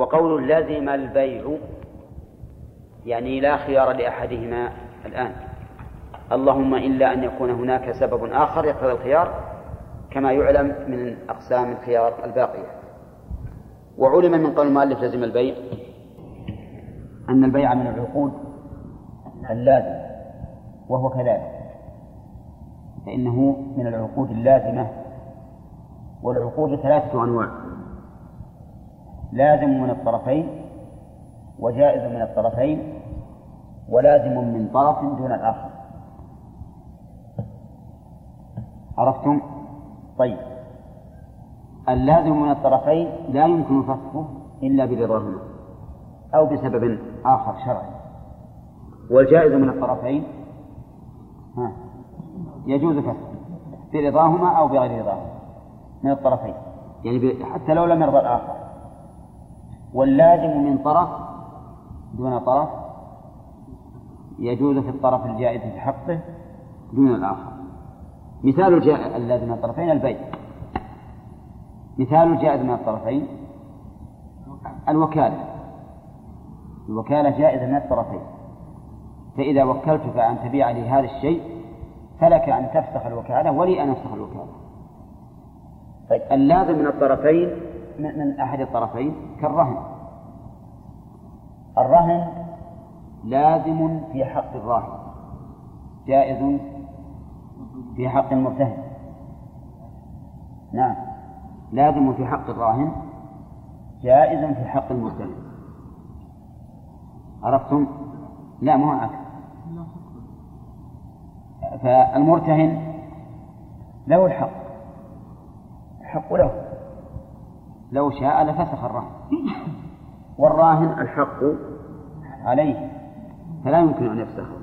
وقول لزم البيع يعني لا خيار لأحدهما الآن. اللهم إلا أن يكون هناك سبب آخر يقتضي الخيار كما يعلم من أقسام الخيار الباقية. وعلم من قول المؤلف لزم البيع أن البيع من العقود اللازم وهو كذلك. فإنه من العقود اللازمة والعقود ثلاثة أنواع. لازم من الطرفين وجائز من الطرفين ولازم من طرف دون الآخر. عرفتم؟ طيب. اللازم من الطرفين لا يمكن فسخه إلا برضاهما أو بسبب آخر شرعي. والجائز من الطرفين ها يجوز فسخه برضاهما أو بغير رضاهما من الطرفين. يعني حتى لو لم يرضى الآخر. واللازم من طرف دون طرف يجوز في الطرف الجائز في حقه دون الآخر. مثال اللازم من الطرفين البيع مثال الجائز من الطرفين الوكالة. الوكالة جائزة من الطرفين. فإذا وكلتك أن تبيع لي هذا الشيء فلك أن تفسخ الوكالة ولي أن أفسخ الوكالة. طيب اللازم من الطرفين من أحد الطرفين كالرهن. الرهن لازم في حق الراهن جائز في حق المرتهن. نعم لازم في حق الراهن جائز في حق المرتهن. عرفتم؟ لا مو عكس فالمرتهن له الحق الحق له. لو شاء لفسخ الرهن. والراهن الحق عليه. فلا يمكن أن يفسخه.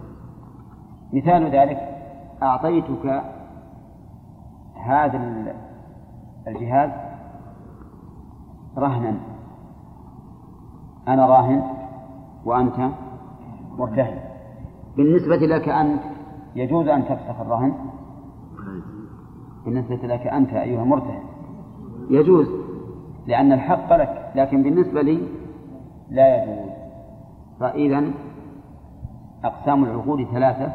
مثال ذلك أعطيتك هذا الجهاز رهنا. أنا راهن وأنت مرتهن. بالنسبة لك أنت يجوز أن تفسخ الرهن. بالنسبة لك أنت أيها المرتهن. يجوز. لأن الحق لك لكن بالنسبة لي لا يجوز. فإذا أقسام العقود ثلاثة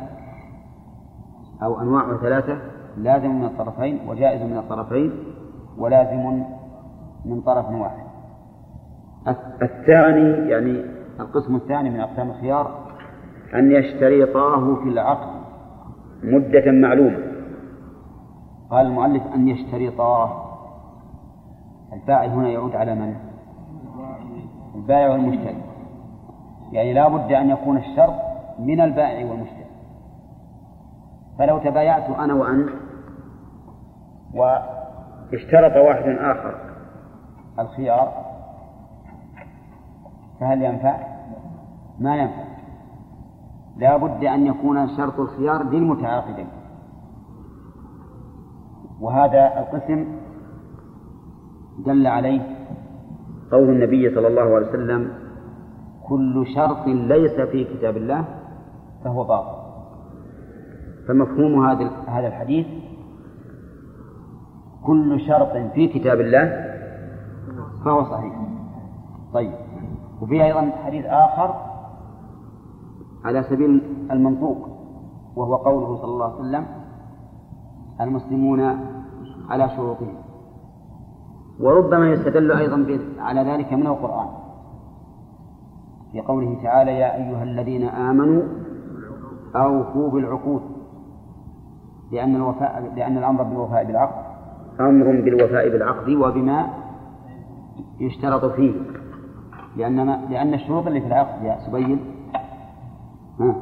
أو أنواع ثلاثة لازم من الطرفين وجائز من الطرفين ولازم من طرف واحد. الثاني يعني القسم الثاني من أقسام الخيار أن يشترطاه في العقد مدة معلومة. قال المؤلف أن يشترطاه. الفاعل هنا يعود على من؟ البائع والمشتري يعني لا بد أن يكون الشرط من البائع والمشتري فلو تبايعت أنا وأنت واشترط واحد آخر الخيار فهل ينفع؟ ما ينفع لا بد أن يكون شرط الخيار للمتعاقدين وهذا القسم دل عليه قول النبي صلى الله عليه وسلم كل شرط ليس في كتاب الله فهو باطل. فمفهوم هذا هذا الحديث كل شرط في كتاب الله فهو صحيح. طيب. وفي أيضا حديث آخر على سبيل المنطوق وهو قوله صلى الله عليه وسلم المسلمون على شروطهم. وربما يستدل أيضا على ذلك من القرآن. في قوله تعالى يا أيها الذين آمنوا أوفوا بالعقود. لأن الوفاء لأن الأمر بالوفاء بالعقد أمر بالوفاء بالعقد وبما يشترط فيه. لأن ما لأن الشروط اللي في العقد يا سبيل ها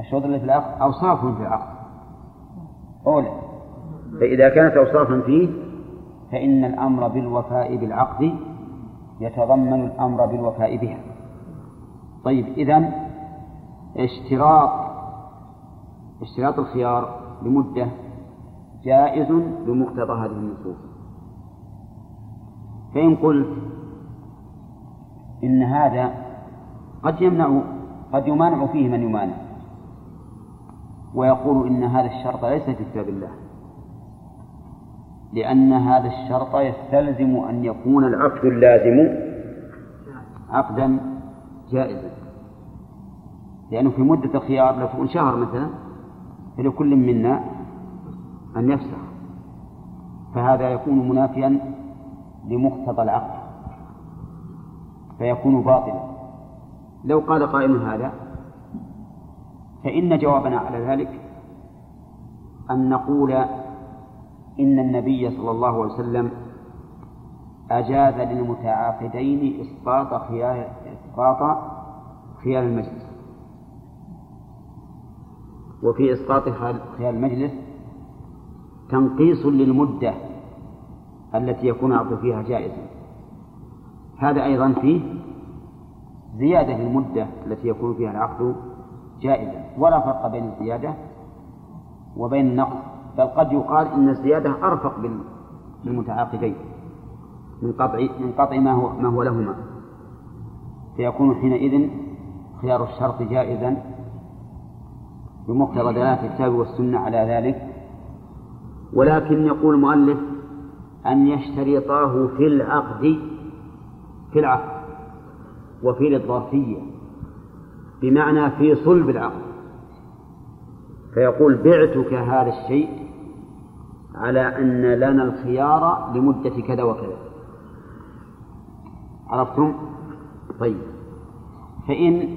الشروط اللي في العقد أوصاف في العقد. أولى فإذا كانت أوصافا فيه فإن الأمر بالوفاء بالعقد يتضمن الأمر بالوفاء بها. طيب إذن اشتراط اشتراط الخيار لمدة جائز بمقتضى هذه النصوص. فإن قلت إن هذا قد يمنع قد يمانع فيه من يمانع ويقول إن هذا الشرط ليس في كتاب الله. لأن هذا الشرط يستلزم أن يكون العقد اللازم عقدا جائزا. لأنه في مدة الخيار لو تكون شهر مثلا فلكل منا أن يفسخ. فهذا يكون منافيا لمقتضى العقد. فيكون باطلا. لو قال قائل هذا فإن جوابنا على ذلك أن نقول إن النبي صلى الله عليه وسلم أجاز للمتعاقدين إسقاط خيار إسقاط خيار المجلس. وفي إسقاط خيار المجلس تنقيص للمدة التي يكون العقد فيها جائزا هذا أيضا فيه زيادة للمدة التي يكون فيها العقد جائزا. ولا فرق بين الزيادة وبين النقص. بل قد يقال إن الزيادة أرفق بالمتعاقدين من قطع من قطع ما هو ما هو لهما. فيكون حينئذ خيار الشرط جائزا بمقتضى دلالة الكتاب والسنة على ذلك. ولكن يقول المؤلف أن يشترطاه في العقد في العقد وفي الظرفية بمعنى في صلب العقد. فيقول بعتك هذا الشيء على أن لنا الخيار لمدة كذا وكذا. عرفتم؟ طيب. فإن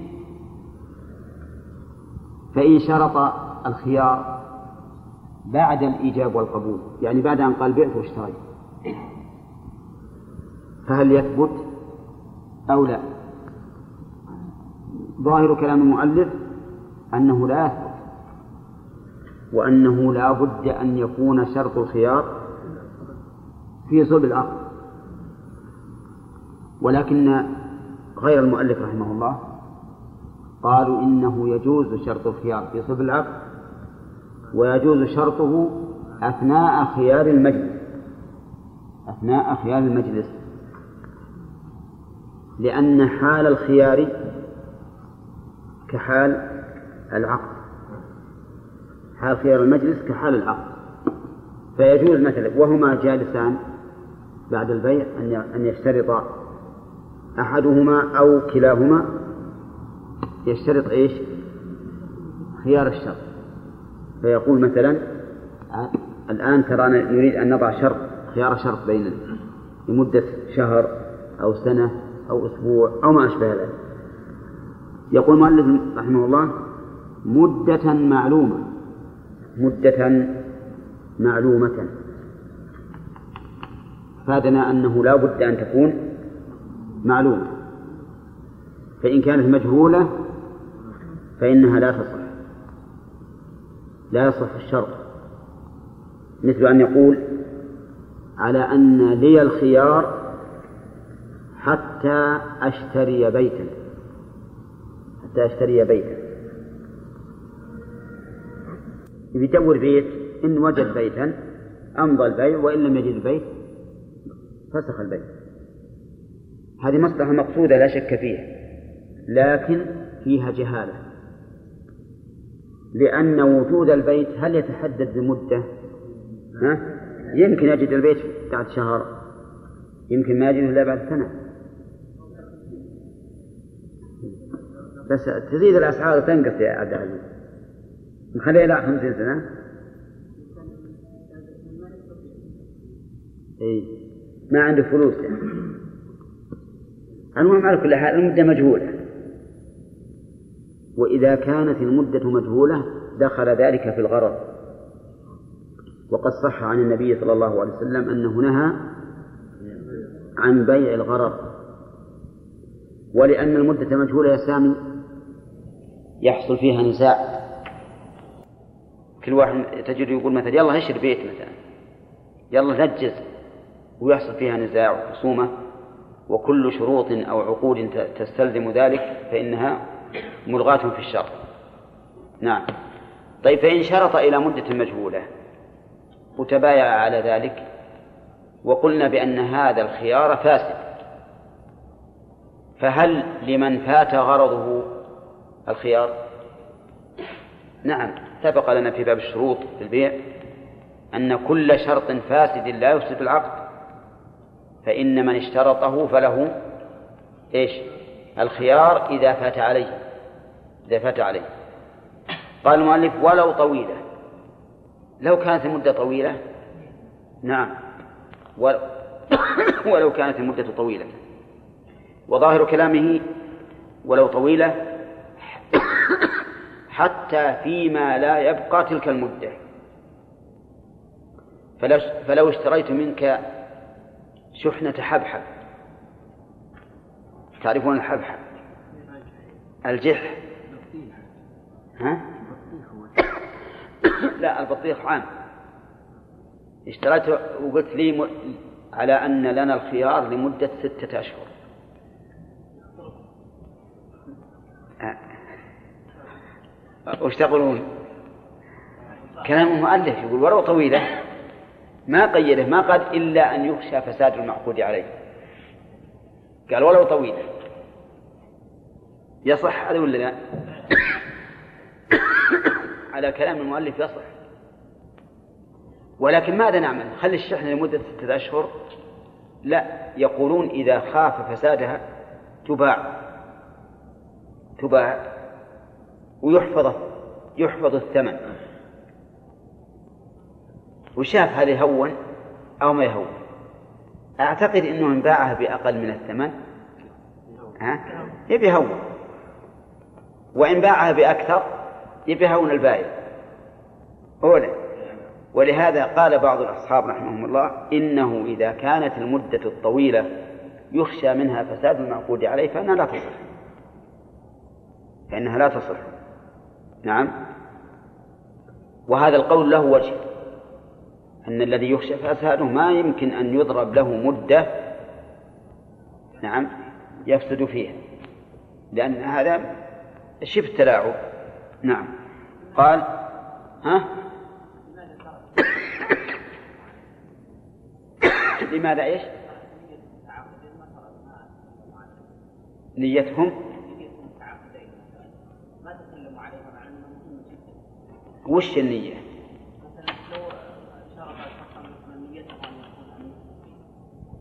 فإن شرط الخيار بعد الإيجاب والقبول يعني بعد أن قال بعت واشتريت فهل يثبت أو لا؟ ظاهر كلام المؤلف أنه لا يثبت. وأنه لا بد أن يكون شرط الخيار في صلب العقد ولكن غير المؤلف رحمه الله قالوا إنه يجوز شرط الخيار في صلب العقد ويجوز شرطه أثناء خيار المجلس. أثناء خيار المجلس. لأن حال الخيار كحال العقد. حال خيار المجلس كحال العقد. فيجوز مثلا وهما جالسان بعد البيع أن يشترط أحدهما أو كلاهما يشترط إيش؟ خيار الشرط فيقول مثلا الآن ترانا نريد أن نضع شرط خيار شرط بيننا لمدة شهر أو سنة أو أسبوع أو ما أشبه ذلك. يقول المؤلف رحمه الله مدة معلومة. مدة معلومة. فادنا أنه لا بد أن تكون معلومة. فإن كانت مجهولة فإنها لا تصح. لا يصح الشرط. مثل أن يقول على أن لي الخيار حتى أشتري بيتا. حتى أشتري بيتا. يدور بيت إن وجد بيتا أمضى البيع وإن لم يجد البيت فسخ البيت هذه مصلحة مقصودة لا شك فيها لكن فيها جهالة لأن وجود البيت هل يتحدد بمدة؟ ها؟ يمكن يجد البيت بعد شهر يمكن ما يجده إلا بعد سنة بس تزيد الأسعار وتنقص يا عبد العزيز نخليها إلى خمسين سنة؟ إيه. ما عنده فلوس يعني. المهم على كل حال المدة مجهولة. وإذا كانت المدة مجهولة دخل ذلك في الغرض. وقد صح عن النبي صلى الله عليه وسلم أنه نهى عن بيع الغرض. ولأن المدة مجهولة يا سامي يحصل فيها نزاع. كل واحد تجد يقول مثلا يلا اشتري بيت مثلا. يلا نجز. ويحصل فيها نزاع وخصومة. وكل شروط أو عقود تستلزم ذلك فإنها ملغاة في الشرط نعم. طيب فإن شرط إلى مدة مجهولة. وتبايع على ذلك. وقلنا بأن هذا الخيار فاسد. فهل لمن فات غرضه الخيار؟ نعم. سبق لنا في باب الشروط في البيع أن كل شرط فاسد لا يفسد العقد فإن من اشترطه فله إيش؟ الخيار إذا فات عليه إذا فات عليه. قال المؤلف ولو طويلة. لو كانت المدة طويلة؟ نعم. ولو كانت المدة طويلة. وظاهر كلامه ولو طويلة حتى فيما لا يبقى تلك المدة. فلو اشتريت منك شحنة حبحب تعرفون الحبحب الجح. ها؟ لا البطيخ عام. اشتريت وقلت لي. على أن لنا الخيار لمدة ستة أشهر. وش تقولون؟ كلام المؤلف يقول ولو طويلة. ما قيده ما قال إلا أن يخشى فساد المعقود عليه. قال ولو طويلة. يصح هذا ولا لا؟ على كلام المؤلف يصح. ولكن ماذا نعمل؟ خلي الشحنة لمدة ستة أشهر. لا يقولون إذا خاف فسادها تباع. تباع. ويحفظ يحفظ الثمن. وشاف هل يهون أو ما يهون. أعتقد أنه إن باعها بأقل من الثمن. ها؟ يبي يهون. وإن باعها بأكثر يبي يهون البائع. أولا ولهذا قال بعض الأصحاب رحمهم الله إنه إذا كانت المدة الطويلة يخشى منها فساد المعقود عليه فإنها لا تصح. فإنها لا تصح. نعم. وهذا القول له وجه أن الذي يخشى فساده ما يمكن أن يضرب له مدة نعم يفسد فيها لأن هذا شبه تلاعب. نعم. قال ها؟ لماذا إيش؟ نيتهم وش النية؟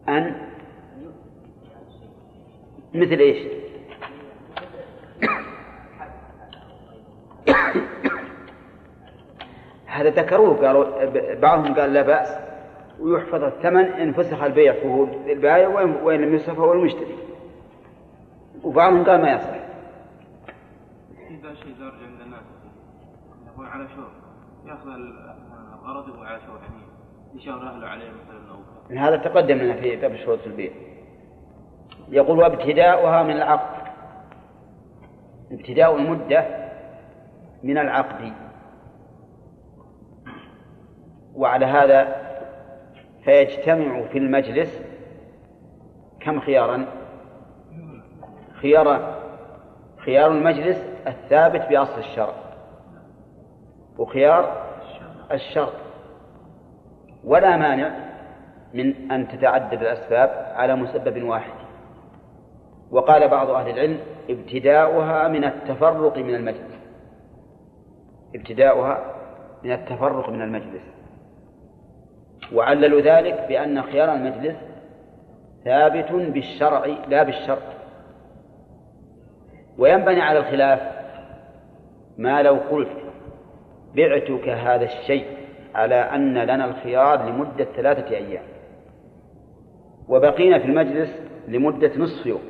أن مثل إيش؟ هذا ذكروه قالوا بعضهم قال لا بأس ويحفظ الثمن إن فسخ البيع فهو البائع وإن لم يصح فهو المشتري وبعضهم قال ما يصح إذا شيء عند الناس هو على شور يأخذ الغرض وهو على شور يعني يشاور أهله عليه مثلا أو هذا تقدم لنا في باب شروط البيع. يقول وابتداؤها من العقد. ابتداء المدة من العقد. وعلى هذا فيجتمع في المجلس كم خيارا؟ خيار خيار المجلس الثابت بأصل الشرع. وخيار الشرط. ولا مانع من أن تتعدد الأسباب على مسبب واحد. وقال بعض أهل العلم ابتداؤها من التفرق من المجلس. ابتداؤها من التفرق من المجلس. وعللوا ذلك بأن خيار المجلس ثابت بالشرع لا بالشرط. وينبني على الخلاف ما لو قلت بعتك هذا الشيء على أن لنا الخيار لمدة ثلاثة أيام. وبقينا في المجلس لمدة نصف يوم.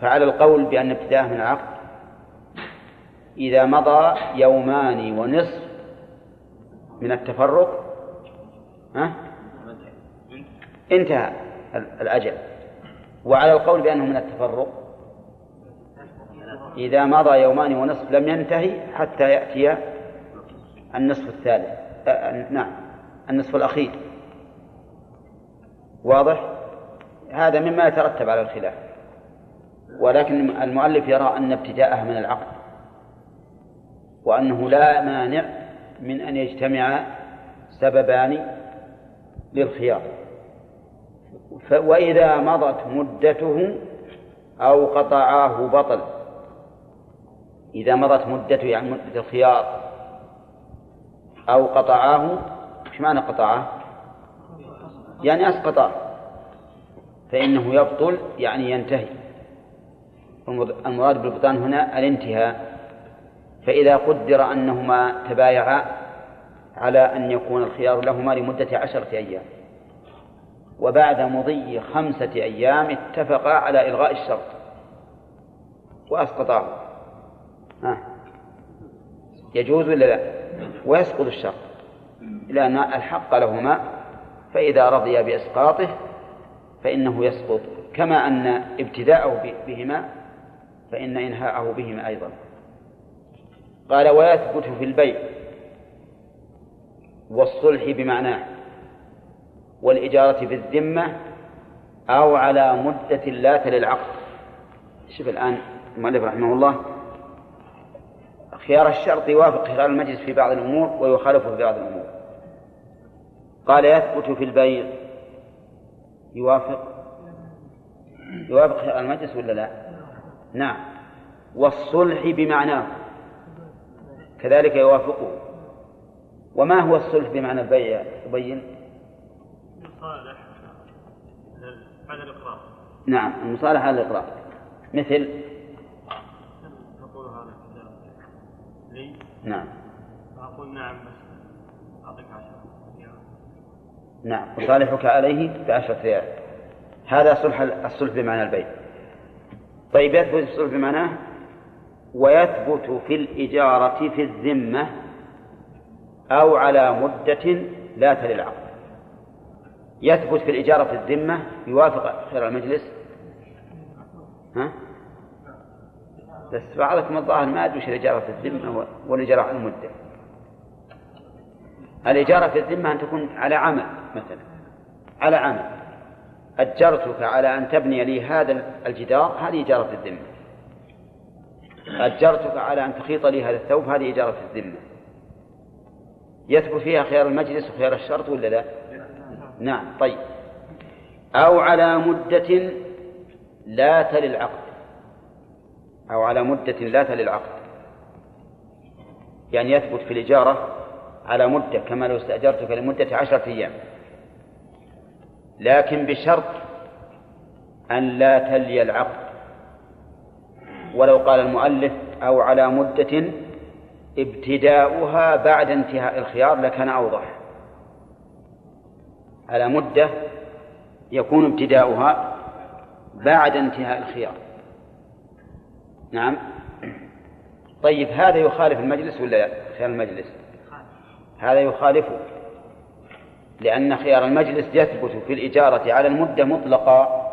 فعلى القول بأن ابتداءه من العقد إذا مضى يومان ونصف من التفرق ها؟ انتهى الأجل. وعلى القول بأنه من التفرق إذا مضى يومان ونصف لم ينتهي حتى يأتي النصف الثالث. آه نعم النصف الأخير. واضح؟ هذا مما يترتب على الخلاف. ولكن المؤلف يرى أن ابتداءها من العقد. وأنه لا مانع من أن يجتمع سببان للخيار. وإذا مضت مدته أو قطعاه بطل. إذا مضت مدة يعني مدة الخيار أو قطعاه إيش معنى قطعه؟ يعني أسقطاه فإنه يبطل يعني ينتهي. المراد بالبطلان هنا الانتهاء. فإذا قدر أنهما تبايعا على أن يكون الخيار لهما لمدة عشرة أيام. وبعد مضي خمسة أيام اتفقا على إلغاء الشرط. وأسقطاه. ها. يجوز ولا لا؟ ويسقط الشرط. لأن الحق لهما فإذا رضي بإسقاطه فإنه يسقط. كما أن ابتداءه بهما فإن إنهاءه بهما أيضا. قال ويثبت في البيع والصلح بمعناه والإجارة بالذمة أو على مدة لا تلي العقد. شوف الآن المؤلف رحمه الله خيار الشرط يوافق خيار المجلس في بعض الأمور ويخالفه في بعض الأمور. قال يثبت في البيع. يوافق؟ يوافق خيار المجلس ولا لا؟ نعم. والصلح بمعناه. كذلك يوافقه. وما هو الصلح بمعنى البيع تبين المصالح. على الإقرار. نعم المصالح على الإقرار. مثل تقول هذا لي نعم. أقول نعم بس أعطيك عشرة نعم. أصالحك عليه بعشرة ريال. هذا صلح الصلح بمعنى البيع طيب يثبت الصلح بمعناه؟ ويثبت في الإجارة في الذمة أو على مدة لا تلي العقد. يثبت في الإجارة في الذمة يوافق خير المجلس؟ ها؟ بس بعضكم الظاهر ما أدري وش الإجارة في الذمة والإجارة على المدة. الإجارة في الذمة أن تكون على عمل مثلا. على عمل. أجرتك على أن تبني لي هذا الجدار هذه إجارة في الذمة. أجرتك على أن تخيط لي هذا الثوب هذه إجارة في الذمة. يثبت فيها خيار المجلس وخيار الشرط ولا لا؟ نعم طيب. أو على مدة لا تلي العقد. أو على مدة لا تلي العقد. يعني يثبت في الإجارة على مدة كما لو استأجرتك لمدة عشرة أيام. لكن بشرط أن لا تلي العقد. ولو قال المؤلف أو على مدة ابتداؤها بعد انتهاء الخيار لكان أوضح. على مدة يكون ابتداؤها بعد انتهاء الخيار. نعم. طيب هذا يخالف المجلس ولا لا؟ خيار المجلس. هذا يخالفه لأن خيار المجلس يثبت في الإجارة على المدة مطلقة.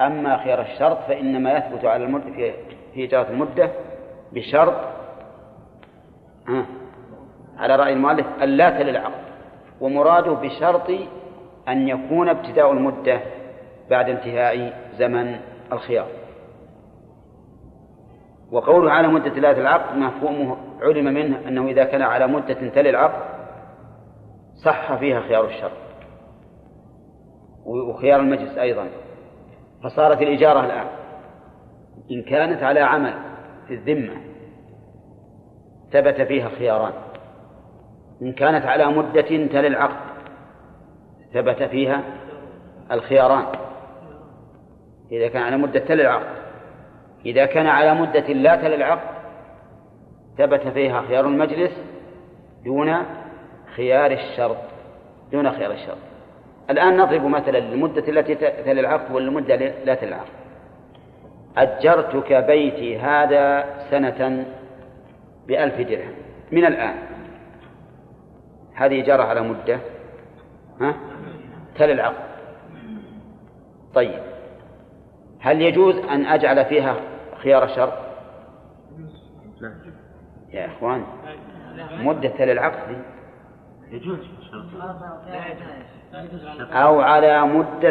أما خيار الشرط فإنما يثبت على المدة في, في إجارة المدة بشرط على رأي المؤلف ألا تل العقد. ومراده بشرط أن يكون ابتداء المدة بعد انتهاء زمن الخيار. وقوله على مدة لا العقد مفهومه علم منه أنه إذا كان على مدة تلي العقد صح فيها خيار الشرط وخيار المجلس أيضا. فصارت الإجارة الآن. إن كانت على عمل في الذمة ثبت فيها خياران. إن كانت على مدة تلي العقد ثبت فيها الخياران. إذا كان على مدة تلي العقد إذا كان على مدة لا تلي العقد ثبت فيها خيار المجلس دون خيار الشرط دون خيار الشرط. الآن نضرب مثلا للمدة التي تلي العقد والمدة لا تلي العقد. أجرتك بيتي هذا سنة بألف درهم. من الآن؟ هذه إجارة على مدة ها؟ تلي العقد. طيب. هل يجوز أن أجعل فيها خيار شرط يا إخوان مدة تلي العقد يجوز. أو على مدة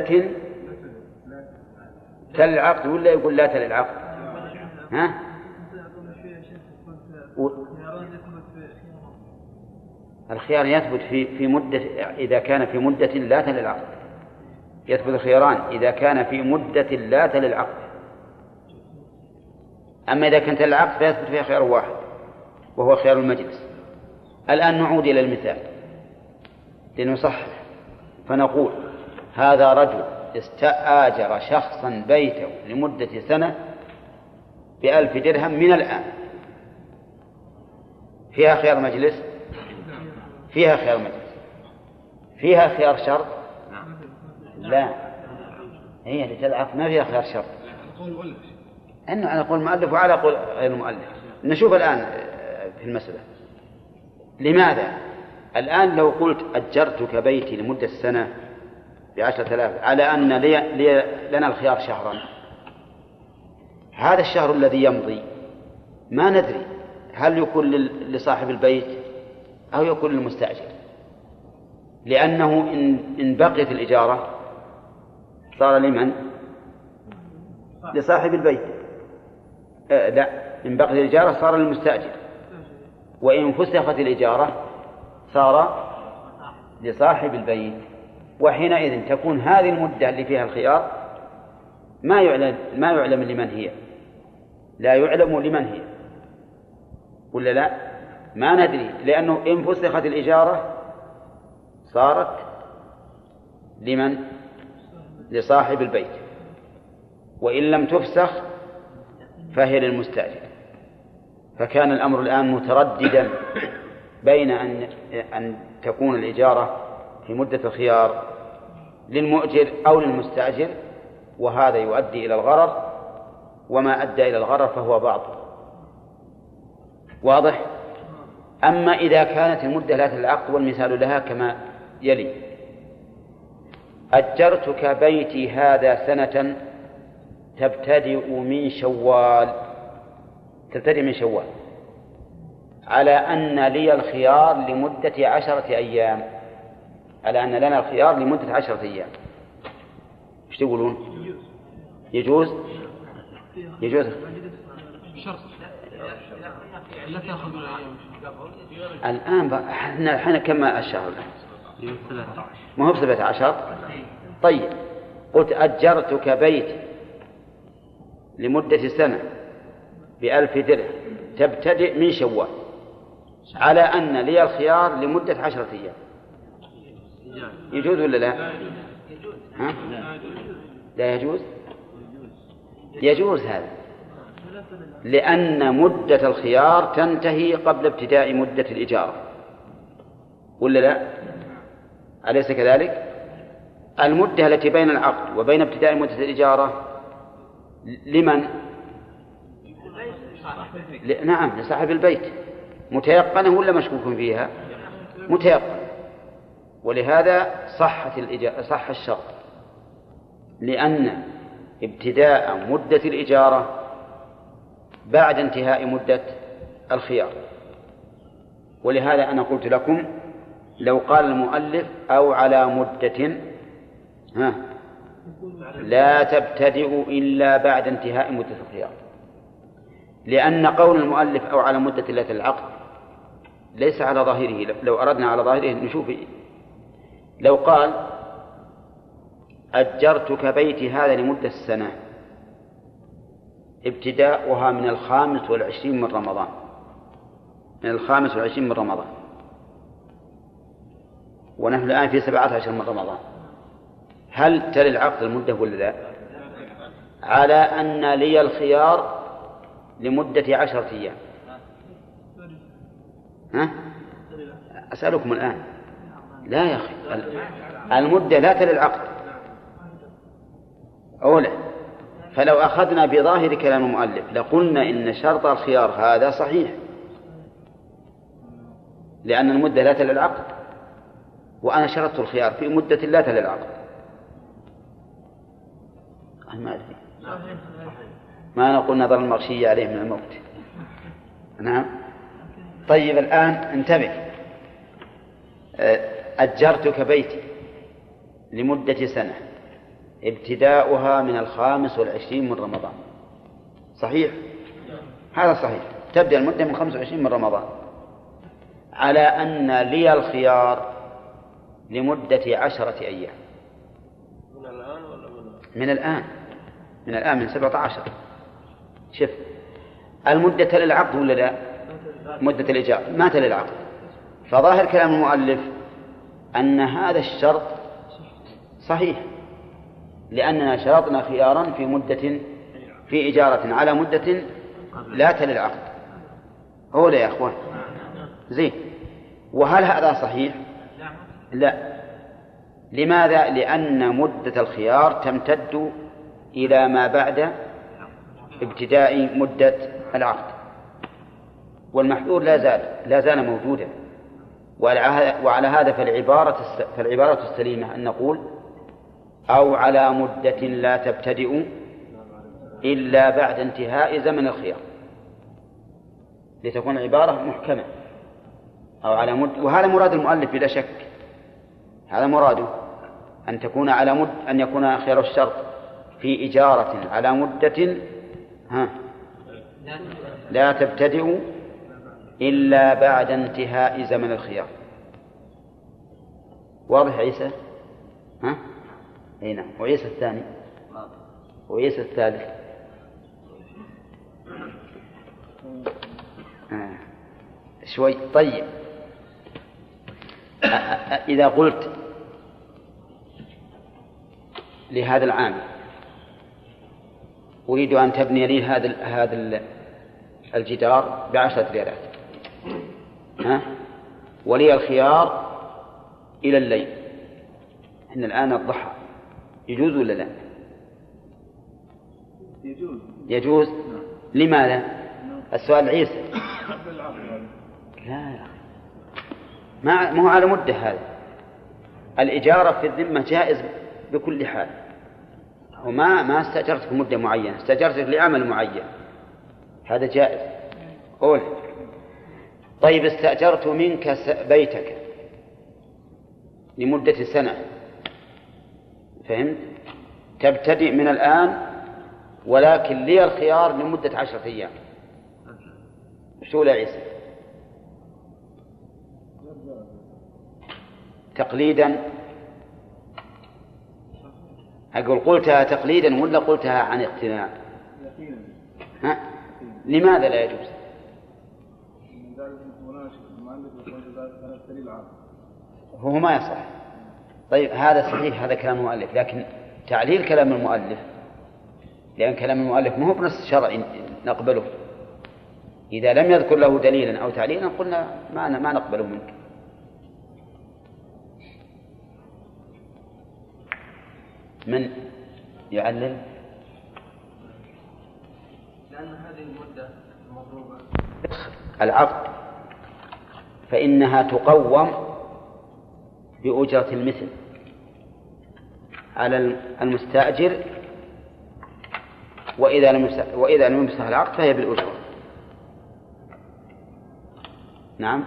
تل العقد ولا يقول لا تل العقد ها؟ و... الخيار يثبت في في مدة إذا كان في مدة لا تل العقد يثبت الخياران إذا كان في مدة لا تل العقد. أما إذا كان تل العقد فيثبت فيها خيار واحد وهو خيار المجلس. الآن نعود إلى المثال. لنصحح فنقول هذا رجل استآجر شخصا بيته لمدة سنة بألف درهم من الآن. فيها خيار مجلس؟ فيها خيار مجلس. فيها خيار شرط؟ لا. هي لتلعب ما فيها خيار شرط أنه على قول المؤلف وعلى قول غير المؤلف. نشوف الآن في المسألة. لماذا؟ الآن لو قلت أجرتك بيتي لمدة سنة بعشرة آلاف على أن لي لي لنا الخيار شهرا. هذا الشهر الذي يمضي ما ندري. هل يكون لصاحب البيت أو يكون للمستأجر؟ لأنه إن إن بقيت الإجارة صار لمن؟ لصاحب البيت آه لا إن بقيت الإجارة صار للمستأجر وإن فسخت الإجارة صار لصاحب البيت وحينئذ تكون هذه المدة اللي فيها الخيار ما يعلم ما يعلم لمن هي لا يعلم لمن هي ولا لا؟ ما ندري لأنه إن فسخت الإجارة صارت لمن؟ لصاحب البيت. وإن لم تفسخ فهي للمستأجر. فكان الأمر الآن مترددا بين أن أن تكون الإجارة في مدة الخيار للمؤجر أو للمستأجر وهذا يؤدي إلى الغرر وما أدى إلى الغرر فهو باطل. واضح؟ أما إذا كانت المدة لا العقد والمثال لها كما يلي. أجرتك بيتي هذا سنة تبتدئ من شوال تبتدئ من شوال على أن لي الخيار لمدة عشرة أيام على أن لنا الخيار لمدة عشرة أيام إيش تقولون؟ يجوز؟ يجوز الآن إحنا الحين كم الشهر الآن؟ ما هو بسبعة عشر طيب قلت أجرتك بيتي لمدة سنة بألف درهم تبتدئ من شوال على أن لي الخيار لمدة عشرة أيام يجوز ولا لا؟ ها؟ لا يجوز؟ يجوز هذا لأن مدة الخيار تنتهي قبل ابتداء مدة الإجارة ولا لا؟ أليس كذلك؟ المدة التي بين العقد وبين ابتداء مدة الإجارة لمن؟ نعم لصاحب البيت متيقنة ولا مشكوك فيها؟ متيقن ولهذا صحت الإجارة صح الشرط لأن ابتداء مدة الإجارة بعد انتهاء مدة الخيار ولهذا أنا قلت لكم لو قال المؤلف أو على مدة ها لا تبتدئ إلا بعد انتهاء مدة الخيار لأن قول المؤلف أو على مدة لا العقد ليس على ظاهره. لو أردنا على ظاهره نشوف لو قال أجرتك بيتي هذا لمدة سنة ابتداؤها من الخامس والعشرين من رمضان. من الخامس والعشرين من رمضان. ونحن الآن في سبعة عشر من رمضان. هل تلي العقد المدة ولا لا؟ على أن لي الخيار لمدة عشرة أيام. ها؟ أسألكم الآن. لا يا أخي. المدة لا تلي العقد. أولا فلو أخذنا بظاهر كلام المؤلف لقلنا إن شرط الخيار هذا صحيح. لأن المدة لا تلي العقد. وأنا شرطت الخيار في مدة لا تلي العقد ما أدري. ما نقول نظر المغشي عليه من الموت. نعم. طيب الآن انتبه. أجرتك بيتي لمدة سنة. ابتداؤها من الخامس والعشرين من رمضان. صحيح؟ هذا صحيح. تبدأ المدة من خمس وعشرين من رمضان. على أن لي الخيار لمدة عشرة أيام. من الآن ولا من من الآن. من الآن من سبعة عشر. شف المدة للعقد ولا لا؟ مدة الإجابة. ما للعقد. فظاهر كلام المؤلف أن هذا الشرط صحيح لأننا شرطنا خيارا في مدة في إجارة على مدة لا تلي العقد. هو يا أخوان. زين. وهل هذا صحيح؟ لا. لماذا؟ لأن مدة الخيار تمتد إلى ما بعد ابتداء مدة العقد. والمحذور لا زال لا زال موجودا. وعلى هذا فالعبارة فالعبارة السليمة أن نقول أو على مدة لا تبتدئ إلا بعد انتهاء زمن الخيار. لتكون العبارة محكمة أو على مد وهذا مراد المؤلف بلا شك. هذا مراده أن تكون على مد أن يكون خير الشرط في إجارة على مدة ها لا تبتدئ إلا بعد انتهاء زمن الخيار. واضح عيسى؟ ها؟ أي نعم. وعيسى الثاني؟ وعيسى الثالث؟ آه. شوي طيب. إذا قلت لهذا العام. أريد أن تبني لي هذا هذا الجدار بعشرة ريالات. ها؟ ولي الخيار إلى الليل. إحنا الآن الضحى. يجوز ولا لا؟ يجوز. يجوز. لماذا؟ السؤال عيسى. لا لا ما ما هو على مدة هذا. الإجارة في الذمة جائز بكل حال. وما ما استأجرتك مدة معينة استأجرتك لعمل معين. هذا جائز. قول. طيب استأجرت منك بيتك. لمدة سنة. فهمت؟ تبتدئ من الآن ولكن لي الخيار لمدة عشرة أيام. شو يا عيسى تقليدا أقول قلتها تقليدا ولا قلتها عن اقتناع؟ ها؟ لماذا لا يجوز؟ هو ما يصح. طيب هذا صحيح هذا كلام المؤلف لكن تعليل كلام المؤلف لأن كلام المؤلف ما هو بنص شرعي نقبله. إذا لم يذكر له دليلا أو تعليلا قلنا ما ما نقبله منك. من يعلل؟ لأن هذه المدة المضروبة العقد. فإنها تقوم بأجرة المثل. على المستأجر وإذا لم وإذا لم يمسح العقد فهي بالأجرة. نعم.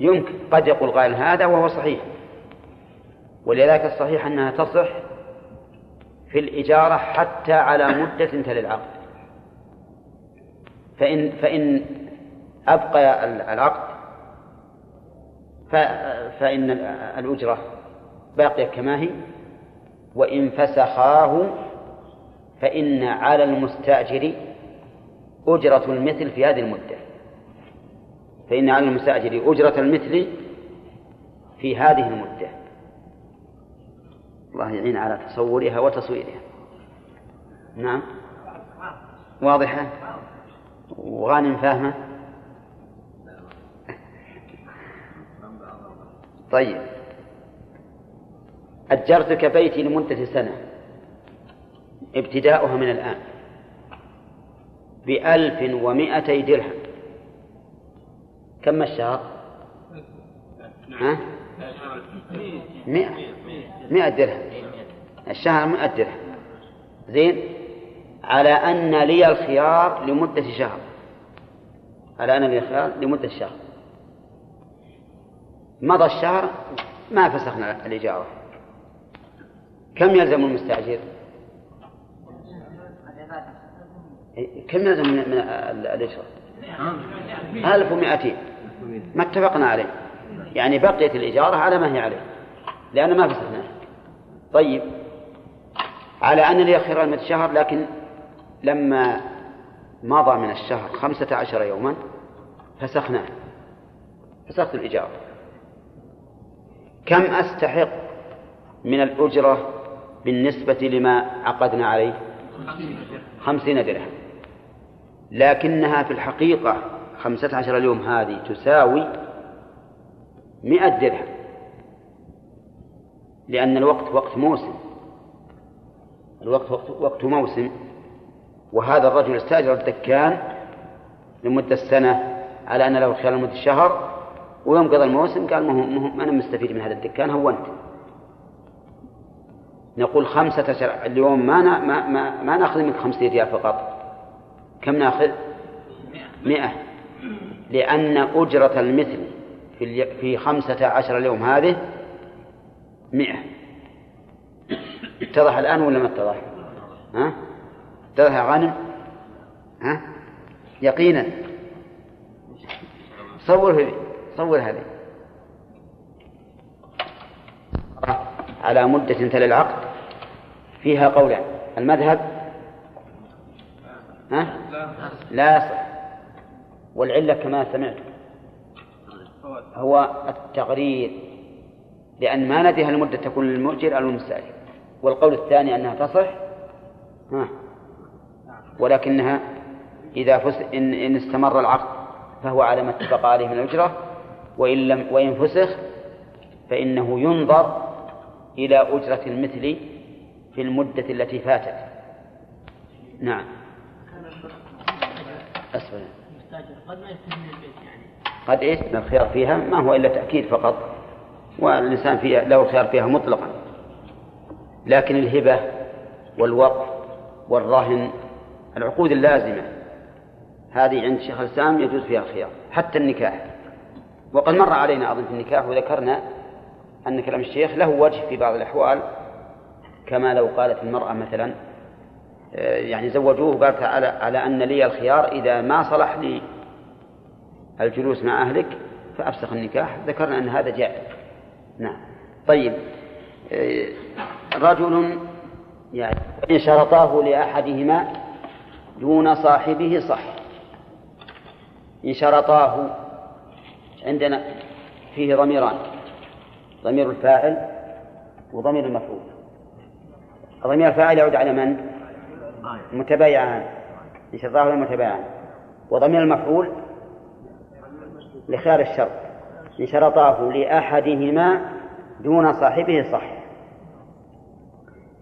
يمكن. قد يقول قائل هذا وهو صحيح. ولذلك الصحيح أنها تصح في الإجارة حتى على مدة تلي العقد فإن فإن أبقى العقد فإن الأجرة باقية كما هي وإن فسخاه فإن على المستأجر أجرة المثل في هذه المدة. فإن على المستأجر أجرة المثل في هذه المدة. الله يعين على تصورها وتصويرها. نعم. واضحة؟ وغانم فاهمة؟ طيب. أجرتك بيتي لمدة سنة. ابتداؤها من الآن. بألف ومائتي درهم. كم الشهر؟ ها؟ مئة. مئة درهم. الشهر مئة درهم. زين؟ على أن لي الخيار لمدة شهر. على أن لي الخيار لمدة شهر. مضى الشهر ما فسخنا الإجارة كم يلزم المستأجر؟ كم يلزم من الإجرة؟ ألف ومائتين ما اتفقنا عليه. يعني بقيت الإجارة على ما هي عليه لأن ما فسخناها طيب على أن لي خيار من الشهر لكن لما مضى من الشهر خمسة عشر يوما فسخناه فسخت الإجارة. كم أستحق من الأجرة بالنسبة لما عقدنا عليه؟ خمسين درهم. لكنها في الحقيقة خمسة عشر اليوم هذه تساوي مئة درهم. لأن الوقت وقت موسم. الوقت وقت, وقت موسم. وهذا الرجل استأجر الدكان لمدة سنة على أن له خلال مدة شهر. ويوم قضى الموسم قال ما أنا مستفيد من هذا الدكان هونت نقول خمسة عشر اليوم ما ما ما, ما نأخذ منك خمسة ريال فقط. كم نأخذ؟ مئة. لأن أجرة المثل في في خمسة عشر اليوم هذه مئة اتضح الآن ولا ما اتضح؟ ها؟ اتضح يا غانم؟ ها؟ يقينا صور هذه صور هذه على مدة تلي العقد فيها قولان المذهب ها؟ لا يصح والعلة كما سمعت هو التقرير لأن ما نديها المدة تكون للمؤجر أو المستأجر والقول الثاني أنها تصح. ها. ولكنها إذا فس إن, إن استمر العقد فهو على ما اتفق عليه من الأجرة. وإن لم وإن فسخ فإنه ينظر إلى أجرة المثل في المدة التي فاتت. نعم. أسفل. قد ما يستلم البيت يعني. قد إيش الخيار فيها ما هو إلا تأكيد فقط. والإنسان فيها له الخيار فيها مطلقا. لكن الهبة والوقف والرهن العقود اللازمة هذه عند شيخ الإسلام يجوز فيها الخيار حتى النكاح. وقد مر علينا اظن في النكاح وذكرنا أن كلام الشيخ له وجه في بعض الأحوال كما لو قالت المرأة مثلا آه، يعني زوجوه قالت على على أن لي الخيار إذا ما صلح لي الجلوس مع أهلك فأفسخ النكاح. ذكرنا أن هذا جائز. نعم. طيب آه، رجل يعني إن شرطاه لأحدهما دون صاحبه صح. إن شرطاه عندنا فيه ضميران ضمير الفاعل وضمير المفعول. ضمير الفاعل يعود على من؟ متبايعان. إن شرطاه متبايعان وضمير المفعول لخيار الشرط إن شرطاه لأحدهما دون صاحبه صح.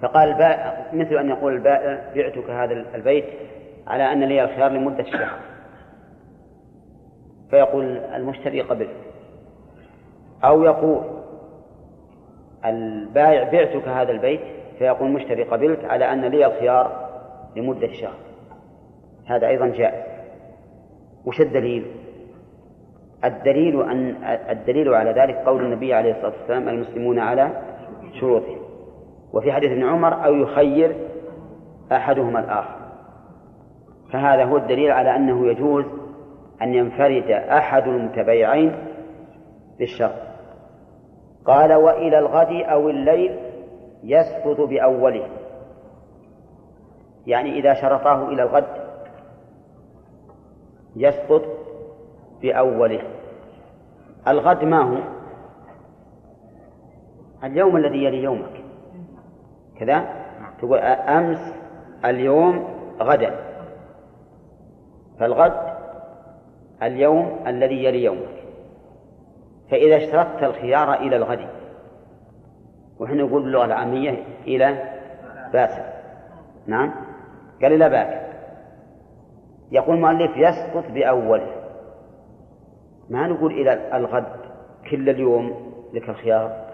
فقال البائع مثل أن يقول البائع بعتك هذا البيت على أن لي الخيار لمدة شهر. فيقول المشتري قبل. أو يقول البائع بعتك هذا البيت فيقول المشتري قبلت على أن لي الخيار لمدة شهر. هذا أيضا جائز. وش الدليل؟ الدليل أن الدليل على ذلك قول النبي عليه الصلاة والسلام المسلمون على شروطهم. وفي حديث ابن عمر أو يخير أحدهما الآخر. فهذا هو الدليل على أنه يجوز أن ينفرد أحد المتبايعين بالشرط. قال وإلى الغد أو الليل يسقط بأوله. يعني إذا شرطاه إلى الغد يسقط بأوله. الغد ما هو؟ اليوم الذي يلي يومك. كذا؟ تقول أمس اليوم غدا. فالغد اليوم الذي يلي يومك. فإذا اشترطت الخيار إلى الغد. وحنا نقول باللغة العامية إلى باسل. نعم؟ قال إلى باكر يقول المؤلف يسقط بأوله. ما نقول إلى الغد كل اليوم لك الخيار.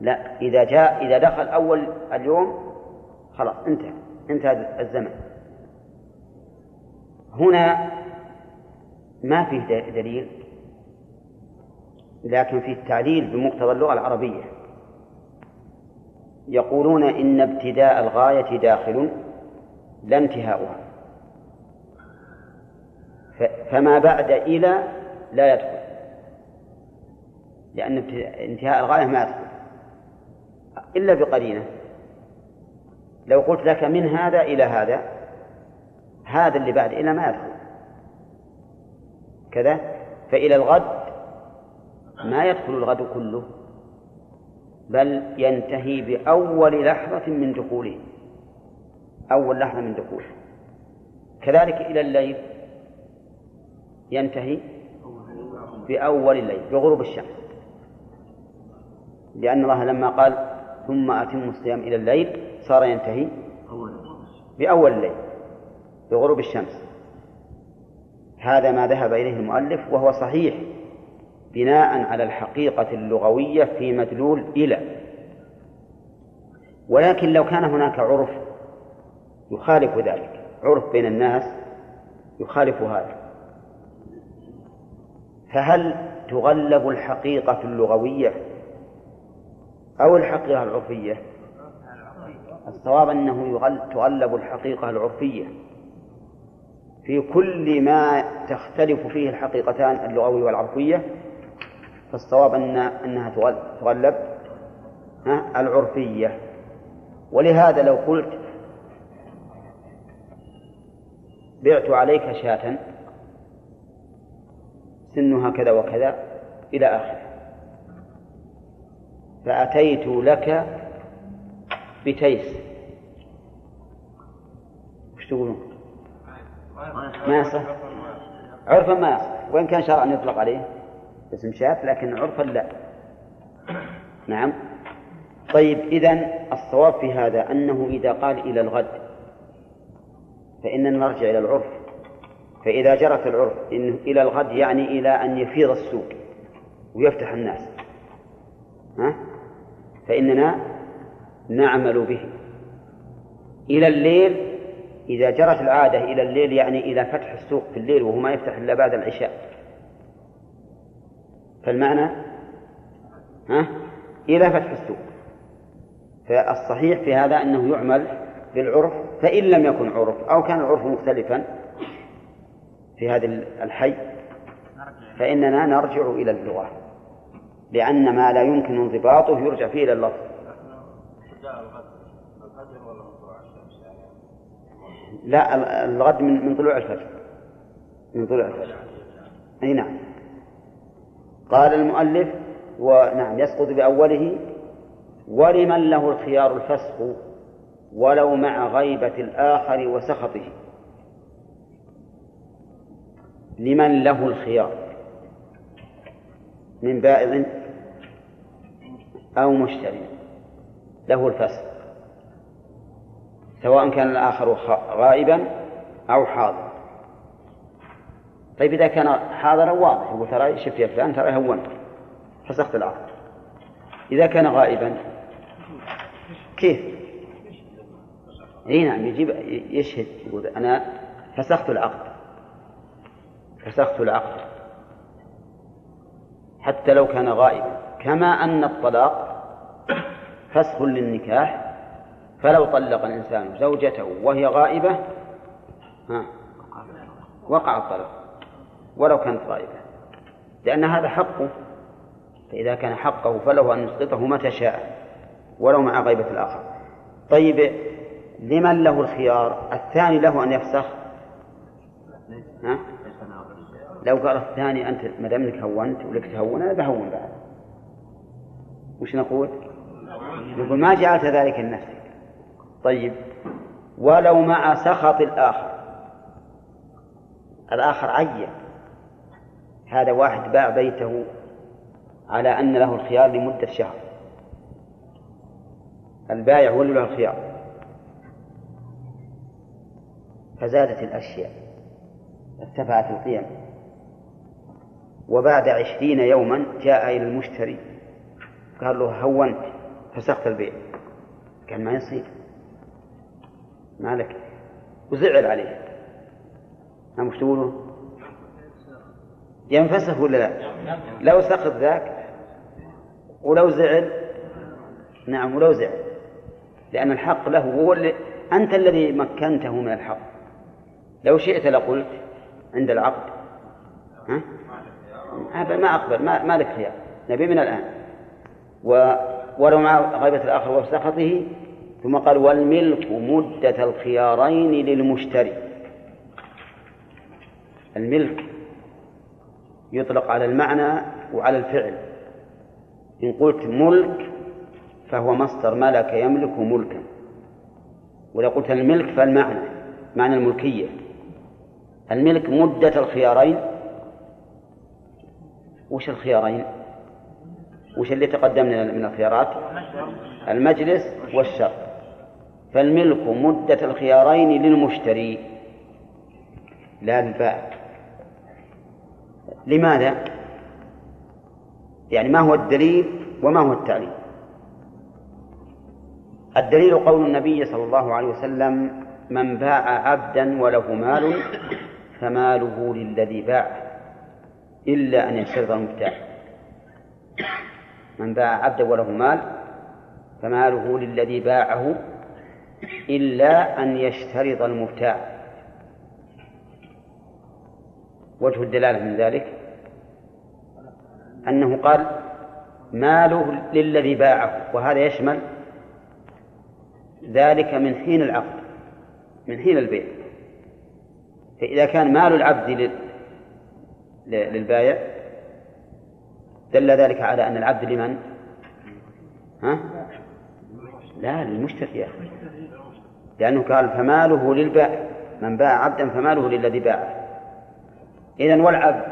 لا إذا جاء إذا دخل أول اليوم خلاص انتهى انتهى الزمن. هنا ما فيه دليل لكن فيه التعليل بمقتضى اللغة العربية. يقولون إن ابتداء الغاية داخل لا انتهاؤها. فما بعد إلى لا يدخل. لأن انتهاء الغاية ما يدخل. إلا بقرينة. لو قلت لك من هذا إلى هذا هذا اللي بعد إلى ما يدخل. كذا؟ فإلى الغد ما يدخل الغد كله بل ينتهي بأول لحظة من دخوله. أول لحظة من دخوله. كذلك إلى الليل ينتهي بأول الليل بغروب الشمس. لأن الله لما قال ثم أتم الصيام إلى الليل صار ينتهي بأول الليل بغروب الشمس. هذا ما ذهب إليه المؤلف وهو صحيح بناء على الحقيقة اللغوية في مدلول إلى. ولكن لو كان هناك عرف يخالف ذلك عرف بين الناس يخالف هذا. فهل تغلب الحقيقة اللغوية أو الحقيقة العرفية؟ الصواب أنه تغلب الحقيقة العرفية. في كل ما تختلف فيه الحقيقتان اللغوية والعرفية فالصواب أن أنها تغلب العرفية. ولهذا لو قلت بعت عليك شاة سنها كذا وكذا إلى آخره. فأتيت لك بتيس. وش تقولون؟ ما يصح. عرفا ما يصح. وإن كان شرعا يطلق عليه اسم شاة لكن عرفا لا. نعم. طيب إذا الصواب في هذا أنه إذا قال إلى الغد فإننا نرجع إلى العرف. فإذا جرت العرف إنه إلى الغد يعني إلى أن يفيض السوق ويفتح الناس. ها؟ فإننا نعمل به. إلى الليل إذا جرت العادة إلى الليل يعني إلى فتح السوق في الليل وهو ما يفتح إلا بعد العشاء. فالمعنى؟ ها؟ إلى فتح السوق. فالصحيح في هذا أنه يعمل بالعرف فإن لم يكن عرف أو كان العرف مختلفا في هذا الحي فإننا نرجع إلى اللغة لأن ما لا يمكن انضباطه يرجع فيه إلى اللفظ. لا الغد من من طلوع الفجر. من طلوع الفجر. أي نعم. قال المؤلف ونعم يسقط بأوله ولمن له الخيار الفسخ ولو مع غيبة الآخر وسخطه. لمن له الخيار؟ من بائع أو مشتري؟ له الفسخ سواء كان الآخر غائبا أو حاضر طيب إذا كان حاضرا واضح يقول ترى شفت يا فلان ترى هونت فسخت العقد إذا كان غائبا كيف؟ إي نعم يجيب يشهد يقول أنا فسخت العقد. فسخت العقد. حتى لو كان غائبا. كما أن الطلاق فسخ للنكاح فلو طلق الإنسان زوجته وهي غائبة ها وقع الطلاق ولو كانت غائبة. لأن هذا حقه. فإذا كان حقه فله أن يسقطه متى شاء ولو مع غيبة الآخر. طيب لمن له الخيار؟ الثاني له أن يفسخ؟ ها؟ لو قال الثاني أنت ما دام إنك هونت ولك تهون أنا بهون بعد. وش نقول؟ نقول ما جعلت ذلك لنفسك. طيب. ولو مع سخط الآخر. الآخر عين. هذا واحد باع بيته على أن له الخيار لمدة شهر. البائع هو له الخيار؟ فزادت الأشياء. ارتفعت القيم. وبعد عشرين يوما جاء إلى المشتري. قال له هونت فسخت البيع. قال ما يصير. ما لك وزعل عليه. ما مش تقولوا ينفسخ ولا لا؟ لو سقط ذاك ولو زعل. نعم ولو زعل. لأن الحق له هو اللي أنت الذي مكنته من الحق. لو شئت لقلت عند العقد. ها؟ ما أقبل ما, ما لك خيار. نبي من الآن. و ولو مع غيبة الآخر وسخطه ثم قال والملك مدة الخيارين للمشتري. الملك يطلق على المعنى وعلى الفعل. إن قلت ملك فهو مصدر ملك يملك ملكا. وإذا قلت الملك فالمعنى معنى الملكية. الملك مدة الخيارين وش الخيارين؟ وش اللي تقدم من الخيارات؟ المجلس والشرط فالملك مدة الخيارين للمشتري لا للبائع لماذا؟ يعني ما هو الدليل وما هو التعليل الدليل قول النبي صلى الله عليه وسلم من باع عبدا وله مال فماله للذي باعه إلا أن يشترط المبتاع. من باع عبدا وله مال فماله للذي باعه إلا أن يشترط المبتاع. وجه الدلالة من ذلك؟ أنه قال ماله للذي باعه. وهذا يشمل ذلك من حين العقد من حين البيع. فإذا كان مال العبد للبايع دل ذلك على أن العبد لمن؟ ها؟ لا للمشتري يا أخي. لأنه قال فماله للبائع من باع عبدا فماله للذي باعه إذن والعبد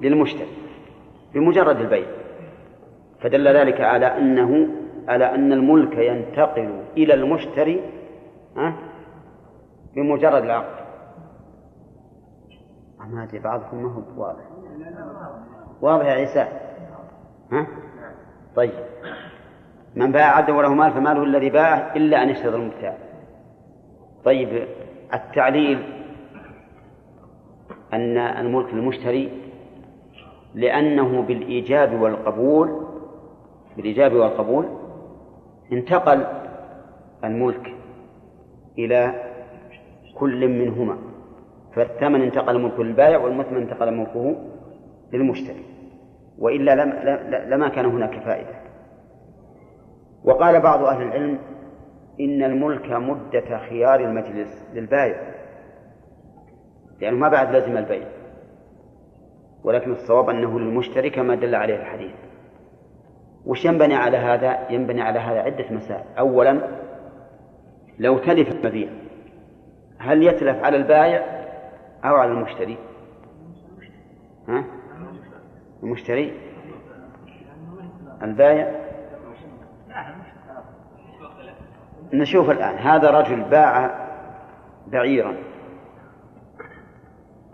للمشتري بمجرد البيع. فدل ذلك على أنه على أن الملك ينتقل إلى المشتري ها؟ بمجرد العقد. ما أدري بعضكم ما هو واضح. واضح يا عيسى؟ ها؟ طيب. من باع عبدا وله مال فماله الذي باعه إلا أن يشترط المبتاع طيب التعليل أن الملك للمشتري لأنه بالإيجاب والقبول بالإيجاب والقبول انتقل الملك إلى كل منهما. فالثمن انتقل ملكه للبائع والمثمن انتقل ملكه للمشتري. وإلا لما كان هناك فائدة. وقال بعض أهل العلم إن الملك مدة خيار المجلس للبائع. لأنه ما بعد لازم البيع. ولكن الصواب أنه للمشتري كما دل عليه الحديث. وش ينبني على هذا؟ ينبني على هذا عدة مسائل. أولا لو تلف المبيع هل يتلف على البائع؟ أو على المشتري؟ ها؟ المشتري. البائع نشوف الآن. هذا رجل باع بعيرا.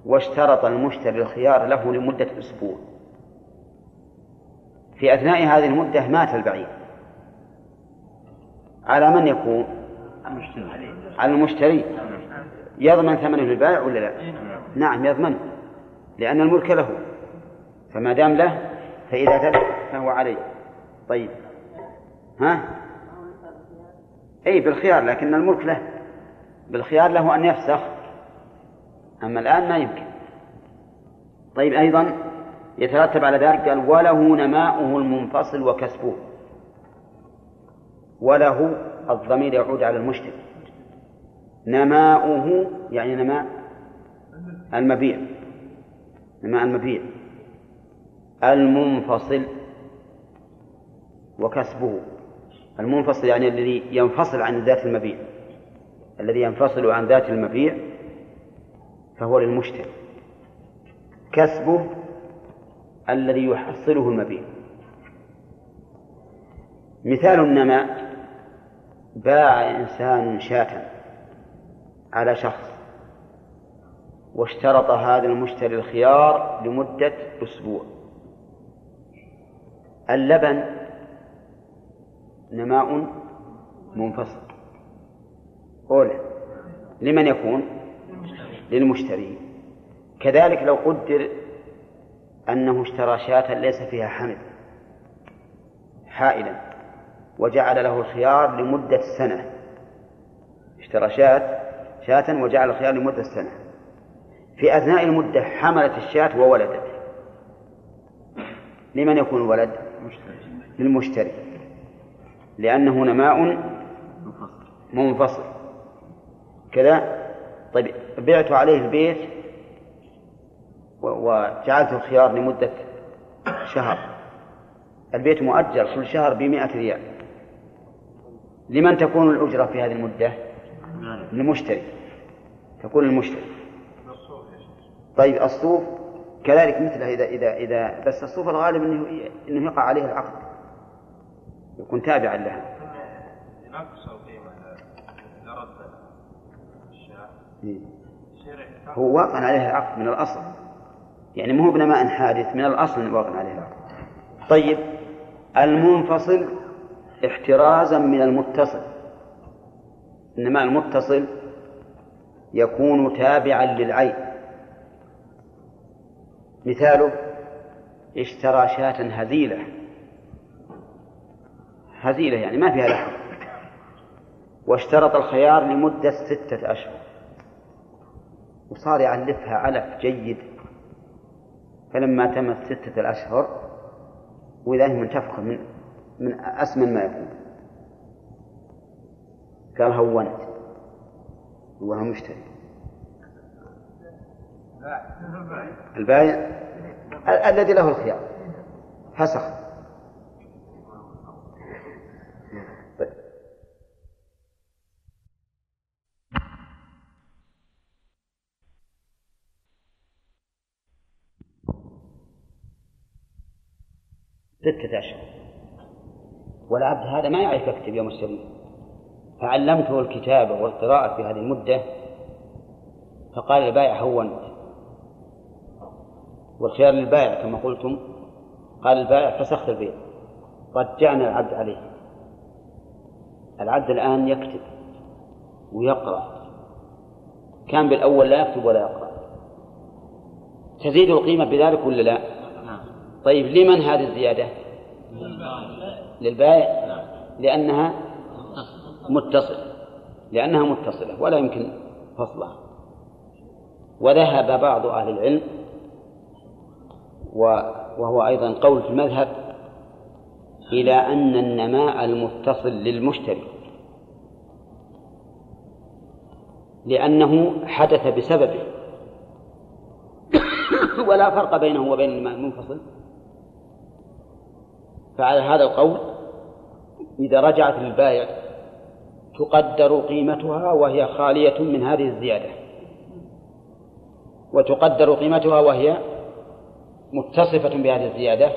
واشترط المشتري الخيار له لمدة أسبوع. في أثناء هذه المدة مات البعير. على من يكون؟ على المشتري. يضمن ثمنه للبائع ولا لا؟ نعم. يضمن. لأن الملك له. فما دام له فإذا تلف فهو عليه. طيب. ها؟ أي بالخيار لكن الملك له. بالخيار له أن يفسخ. أما الآن ما يمكن. طيب أيضا يترتب على ذلك قال وله نماؤه المنفصل وكسبه. وله الضمير يعود على المشتري. نماؤه يعني نماء المبيع. نماء المبيع. المنفصل وكسبه. المنفصل يعني الذي ينفصل عن ذات المبيع. الذي ينفصل عن ذات المبيع فهو للمشتري. كسبه الذي يحصله المبيع. مثال النماء باع إنسان شاة. على شخص واشترط هذا المشتري الخيار لمدة أسبوع. اللبن نماء منفصل. أولى لمن يكون؟ للمشتري. كذلك لو قدر أنه اشترى شاة ليس فيها حمل حائلا وجعل له الخيار لمدة سنة اشترى شاة شاة وجعل الخيار لمدة سنة. في أثناء المدة حملت الشاة وولدت. لمن يكون الولد؟ للمشتري. لأنه نماء منفصل. كذا طيب بعت عليه البيت وجعلت الخيار لمدة شهر. البيت مؤجر كل شهر بمئة ريال. لمن تكون الأجرة في هذه المدة؟ للمشتري تكون للمشتري طيب الصوف كذلك مثله إذا إذا إذا بس الصوف الغالب أنه أنه يقع عليه العقد. يكون تابعا لها. هو واقع عليه العقد من الأصل. يعني مو بنماء حادث من الأصل واقع عليه العقد. طيب المنفصل احترازا من المتصل. إنما المتصل يكون تابعا للعين. مثاله اشترى شاة هزيلة. هزيلة يعني ما فيها لحم. واشترط الخيار لمدة ستة أشهر. وصار يعلفها علف جيد. فلما تمت ستة الأشهر وإذا هي منتفخة من من أسمن ما يكون. قال هونت وهو مشتري. البايع الذي له الخيار. فسخ. طيب. ستة أشهر والعبد هذا ما يعرف يكتب يوم السبت. فعلمته الكتابة والقراءة في هذه المدة فقال البائع هونت والخيار للبائع كما قلتم قال البائع فسخت البيع رجعنا العبد عليه. العبد الآن يكتب ويقرأ. كان بالأول لا يكتب ولا يقرأ. تزيد القيمة بذلك ولا لا؟ طيب لمن هذه الزيادة؟ للبائع. لأنها متصلة لأنها متصلة ولا يمكن فصلها. وذهب بعض أهل العلم وهو أيضا قول في المذهب إلى أن النماء المتصل للمشتري لأنه حدث بسببه. ولا فرق بينه وبين الماء المنفصل. فعلى هذا القول إذا رجعت للبائع تقدر قيمتها وهي خالية من هذه الزيادة. وتقدر قيمتها وهي متصفة بهذه الزيادة.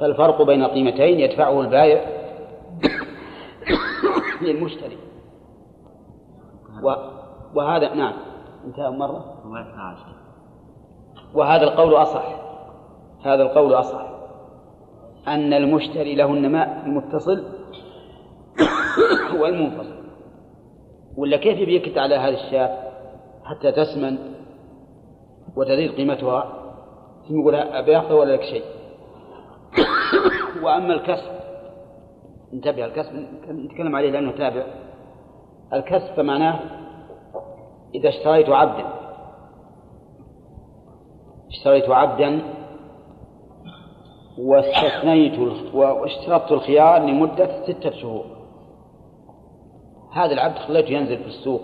فالفرق بين القيمتين يدفعه البائع للمشتري. وهذا نعم. انتهى مرة. وهذا القول أصح. هذا القول أصح. أن المشتري له النماء المتصل والمنفصل. ولا كيف يبيك على هذه الشاة حتى تسمن وتزيد قيمتها؟ ثم يقول بياخذ ولا لك شيء؟ وأما الكسب انتبه الكسب نتكلم عليه لأنه تابع. الكسب فمعناه إذا اشتريت عبدا. اشتريت عبدا واستثنيت واشترطت الخيار لمدة ستة شهور. هذا العبد خليته ينزل في السوق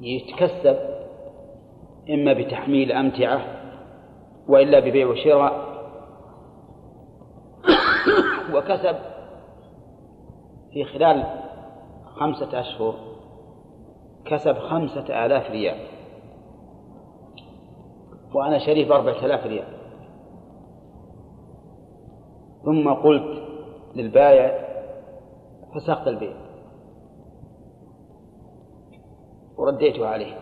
يتكسب إما بتحميل أمتعة وإلا ببيع وشراء. وكسب في خلال خمسة أشهر كسب خمسة آلاف ريال. وأنا شريف أربعة آلاف ريال. ثم قلت للبايع فسخت البيع. ورديته عليه.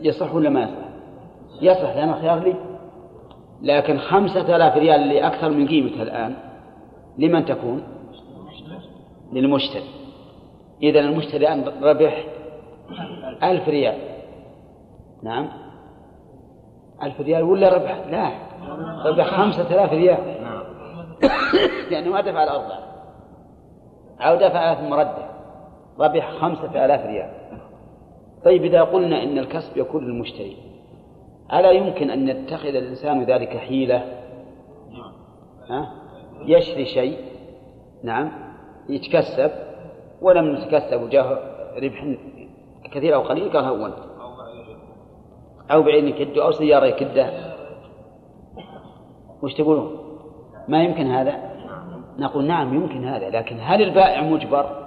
يصح ولا ما يصح؟ يصح لأن خيار لي. لكن خمسة آلاف ريال اللي أكثر من قيمتها الآن لمن تكون؟ للمشتري. إذا المشتري الآن ربح ألف ريال. نعم. ألف ريال ولا ربح؟ لا. ربح خمسة آلاف ريال. لأنه ما دفع الأربعة أو دفع ثم رده ربح خمسة آلاف ريال. طيب إذا قلنا إن الكسب يكون للمشتري ألا يمكن أن يتخذ الإنسان ذلك حيلة؟ ها؟ يشري شيء نعم يتكسب ولم يتكسب وجاه ربح كثير أو قليل قال هونت أو بعين يكده أو سيارة يكده وش تقولون؟ ما يمكن هذا؟ نقول نعم يمكن هذا لكن هل البائع مجبر؟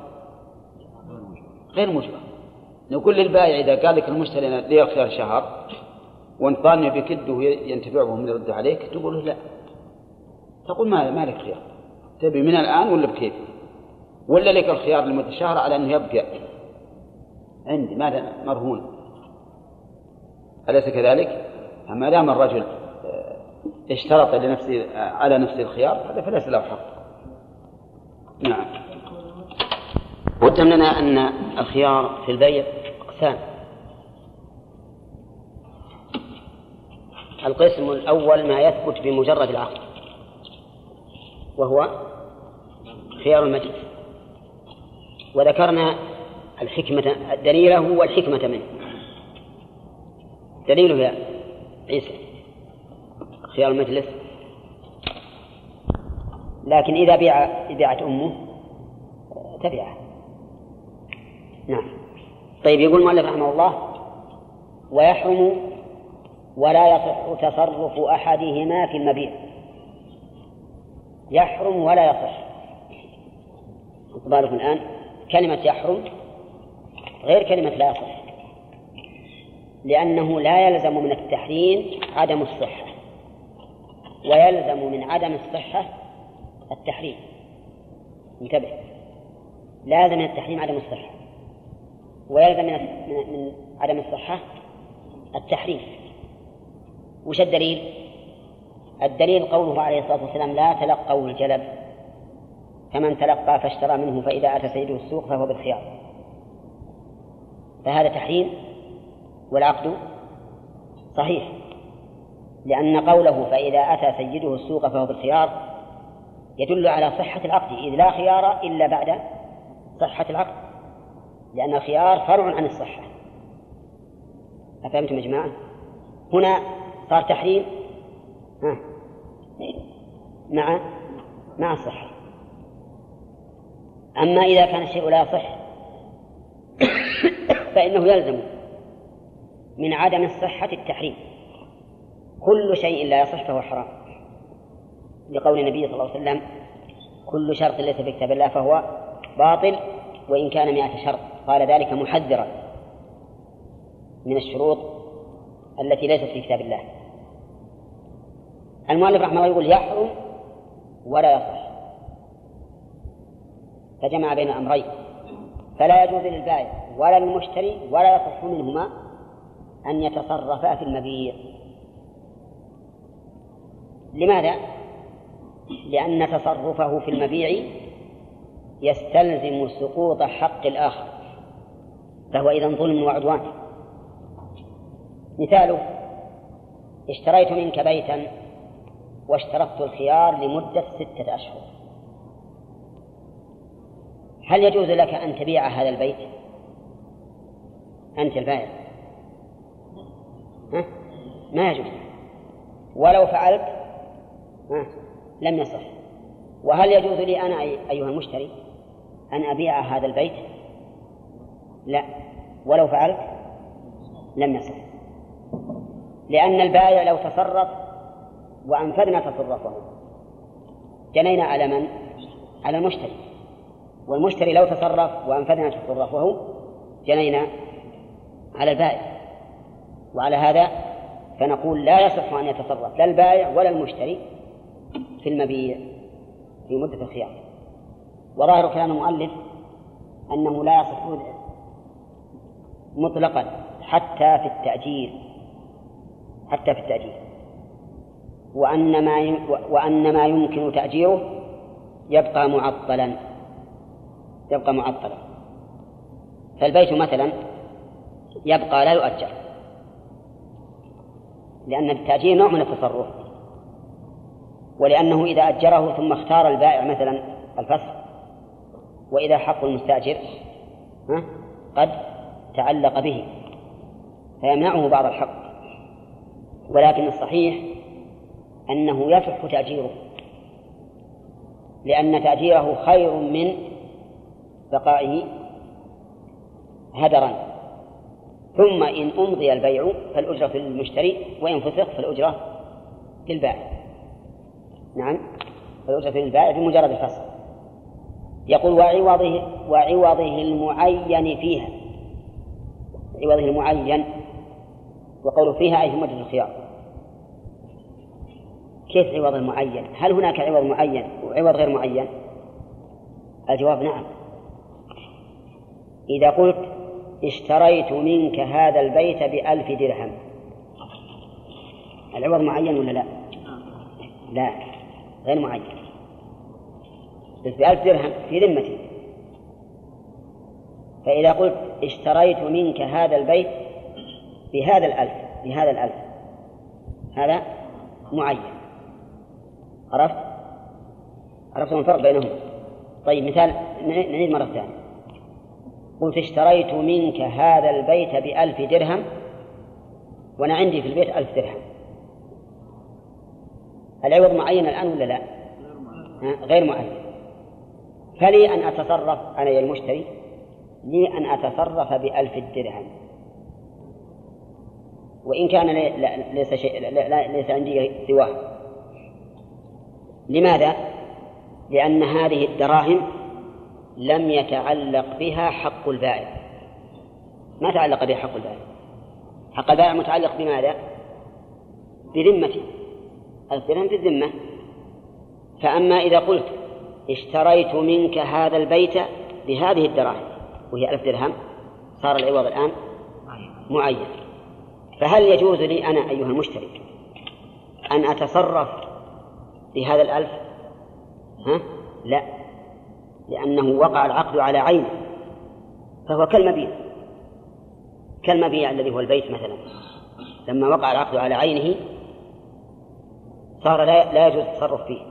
غير مجبر نقول للبائع إذا قال لك المشتري لي الخيار شهر وانت ظانه بكده ينتفع وهم يرد عليك تقول له لا تقول ما ما لك خيار تبي من الآن ولا بكيف ولا لك الخيار لمدة شهر على أنه يبقى عندي ماذا مرهون أليس كذلك؟ ما دام الرجل آه، اشترط لنفسه آه، على نفسه الخيار هذا فليس له حق. نعم. قدم لنا أن الخيار في البيع أقسام. القسم الأول ما يثبت بمجرد العقد وهو خيار المجلس. وذكرنا الحكمة دليله والحكمة منه. دليله يا عيسى خيار المجلس. لكن إذا بيع بيعت أمه تبعه نعم. طيب يقول المؤلف رحمه الله ويحرم ولا يصح تصرف أحدهما في المبيع. يحرم ولا يصح. بالكم الآن. كلمة يحرم غير كلمة لا يصح لأنه لا يلزم من التحريم عدم الصحة ويلزم من عدم الصحة التحريم. انتبه. لازم من التحريم عدم الصحة. ويلزم من من عدم الصحة التحريم. وش الدليل؟ الدليل قوله عليه الصلاة والسلام لا تلقوا الجلب. فمن تلقى فاشترى منه فإذا أتى سيده السوق فهو بالخيار. فهذا تحريم والعقد صحيح. لأن قوله فإذا أتى سيده السوق فهو بالخيار يدل على صحة العقد إذ لا خيار إلا بعد صحة العقد. لأن الخيار فرع عن الصحة. أفهمتم يا جماعة؟ هنا صار تحريم. ها. مع مع الصحة. أما إذا كان الشيء لا يصح فإنه يلزم من عدم الصحة التحريم. كل شيء لا يصح فهو حرام. لقول النبي صلى الله عليه وسلم كل شرط ليس في كتاب الله فهو باطل وإن كان مئة شرط. قال ذلك محذرا من الشروط التي ليست في كتاب الله. المؤلف رحمه الله يقول يحرم ولا يصح. فجمع بين الأمرين فلا يجوز للبائع ولا للمشتري ولا يصح منهما أن يتصرفا في المبيع. لماذا؟ لأن تصرفه في المبيع يستلزم سقوط حق الآخر. فهو إذا ظلم وعدوان مثاله اشتريت منك بيتا واشترطت الخيار لمدة ستة أشهر هل يجوز لك أن تبيع هذا البيت؟ أنت البائع ها؟ ما يجوز ولو فعلت ها؟ لم يصح وهل يجوز لي أنا أيها المشتري أن أبيع هذا البيت لا. ولو فعلت لم يصح. لأن البائع لو تصرف وأنفذنا تصرفه. جنينا على من؟ على المشتري. والمشتري لو تصرف وأنفذنا تصرفه جنينا على البائع. وعلى هذا فنقول لا يصح أن يتصرف لا البائع ولا المشتري في المبيع في مدة الخيار. وظاهر كلام المؤلف أنه لا يصح مطلقا حتى في التأجير حتى في التأجير وأن ما وأن ما يمكن تأجيره يبقى معطلا. يبقى معطلا. فالبيت مثلا يبقى لا يؤجر. لأن التأجير نوع من التصرف. ولأنه إذا أجره ثم اختار البائع مثلا الفسخ وإذا حق المستأجر قد تعلق به فيمنعه بعض الحق ولكن الصحيح أنه يصح تأجيره لأن تأجيره خير من بقائه هدرا. ثم إن أمضي البيع فالأجرة للمشتري وإن فسخ فالأجرة للبائع نعم فالأجرة للبائع بمجرد الفصل يقول وعوضه وعوضه المعين فيها. عوضه المعين وقوله فيها أي في مدة الخيار كيف عوض المعين؟ هل هناك عوض معين وعوض غير معين؟ الجواب نعم إذا قلت اشتريت منك هذا البيت بألف درهم العوض معين ولا لا؟ لا غير معين بس بألف درهم في ذمتي فإذا قلت اشتريت منك هذا البيت بهذا الألف بهذا الألف. هذا معين. عرفت؟ عرفت الفرق بينهم؟ طيب مثال نعيد مرة ثانية. قلت اشتريت منك هذا البيت بألف درهم وأنا عندي في البيت ألف درهم. العوض معين الآن ولا لا؟ غير معين. فلي أن أتصرف أنا يا المشتري؟ لي أن أتصرف بألف درهم. وإن كان ليس شيء ليس عندي سواه. لماذا؟ لأن هذه الدراهم لم يتعلق بها حق البائع. ما تعلق بها حق البائع. حق البائع متعلق بماذا؟ بذمته الدرهم في الذمة فأما إذا قلت اشتريت منك هذا البيت بهذه الدراهم وهي ألف درهم صار العوض الآن معين. فهل يجوز لي أنا أيها المشتري أن أتصرف بهذا الألف؟ ها؟ لا. لأنه وقع العقد على عينه. فهو كالمبيع. كالمبيع الذي هو البيت مثلا. لما وقع العقد على عينه صار لا لا يجوز التصرف فيه.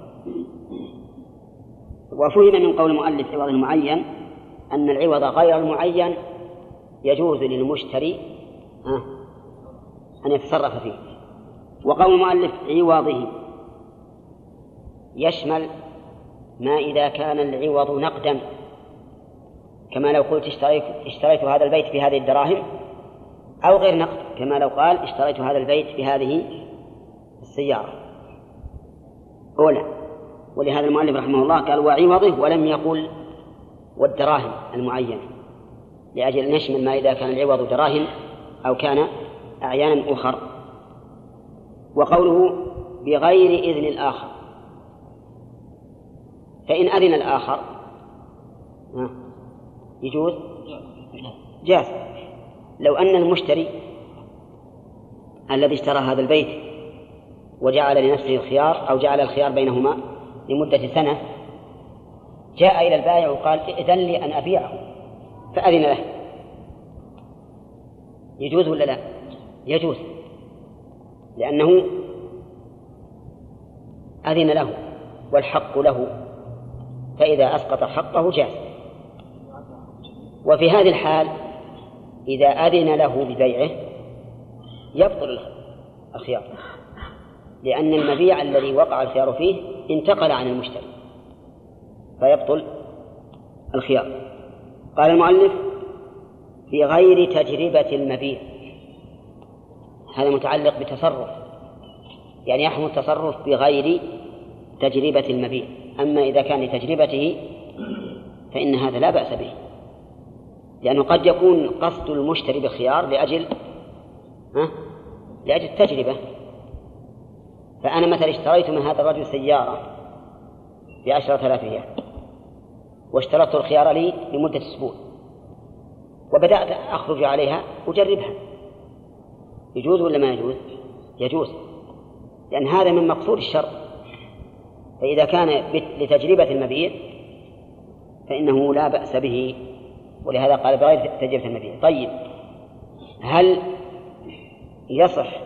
وفهم من قول المؤلف عوض المعين أن العوض غير المعين يجوز للمشتري أن يتصرف فيه. وقول المؤلف عوضه يشمل ما إذا كان العوض نقدا. كما لو قلت اشتريت, اشتريت هذا البيت بهذه الدراهم أو غير نقد كما لو قال اشتريت هذا البيت بهذه السيارة. أولى ولهذا المؤلف رحمه الله قال وعوضه ولم يقل والدراهم المعينة لأجل أن يشمل ما إذا كان العوض دراهم أو كان أعيانا أخر. وقوله بغير إذن الآخر فإن أذن الآخر يجوز؟ جاز. لو أن المشتري الذي اشترى هذا البيت وجعل لنفسه الخيار أو جعل الخيار بينهما لمدة سنة جاء إلى البائع وقال ائذن لي أن أبيعه فأذن له. يجوز ولا لا؟ يجوز لأنه أذن له والحق له فإذا أسقط حقه جاز. وفي هذه الحال إذا أذن له ببيعه يبطل الخيار لأن المبيع الذي وقع الخيار فيه انتقل عن المشتري. فيبطل الخيار. قال المؤلف في غير تجربة المبيع هذا متعلق بتصرف يعني يحمل التصرف بغير تجربة المبيع أما إذا كان لتجربته فإن هذا لا بأس به. لأنه قد يكون قصد المشتري بالخيار لأجل ها؟ لأجل التجربة. فأنا مثلا اشتريت من هذا الرجل سيارة بعشرة آلاف ريال. واشترطت الخيار لي لمدة أسبوع. وبدأت أخرج عليها أجربها. يجوز ولا ما يجوز؟ يجوز. لأن هذا من مقصود الشرط فإذا كان لتجربة المبيع فإنه لا بأس به. ولهذا قال بغير تجربة المبيع. طيب هل يصح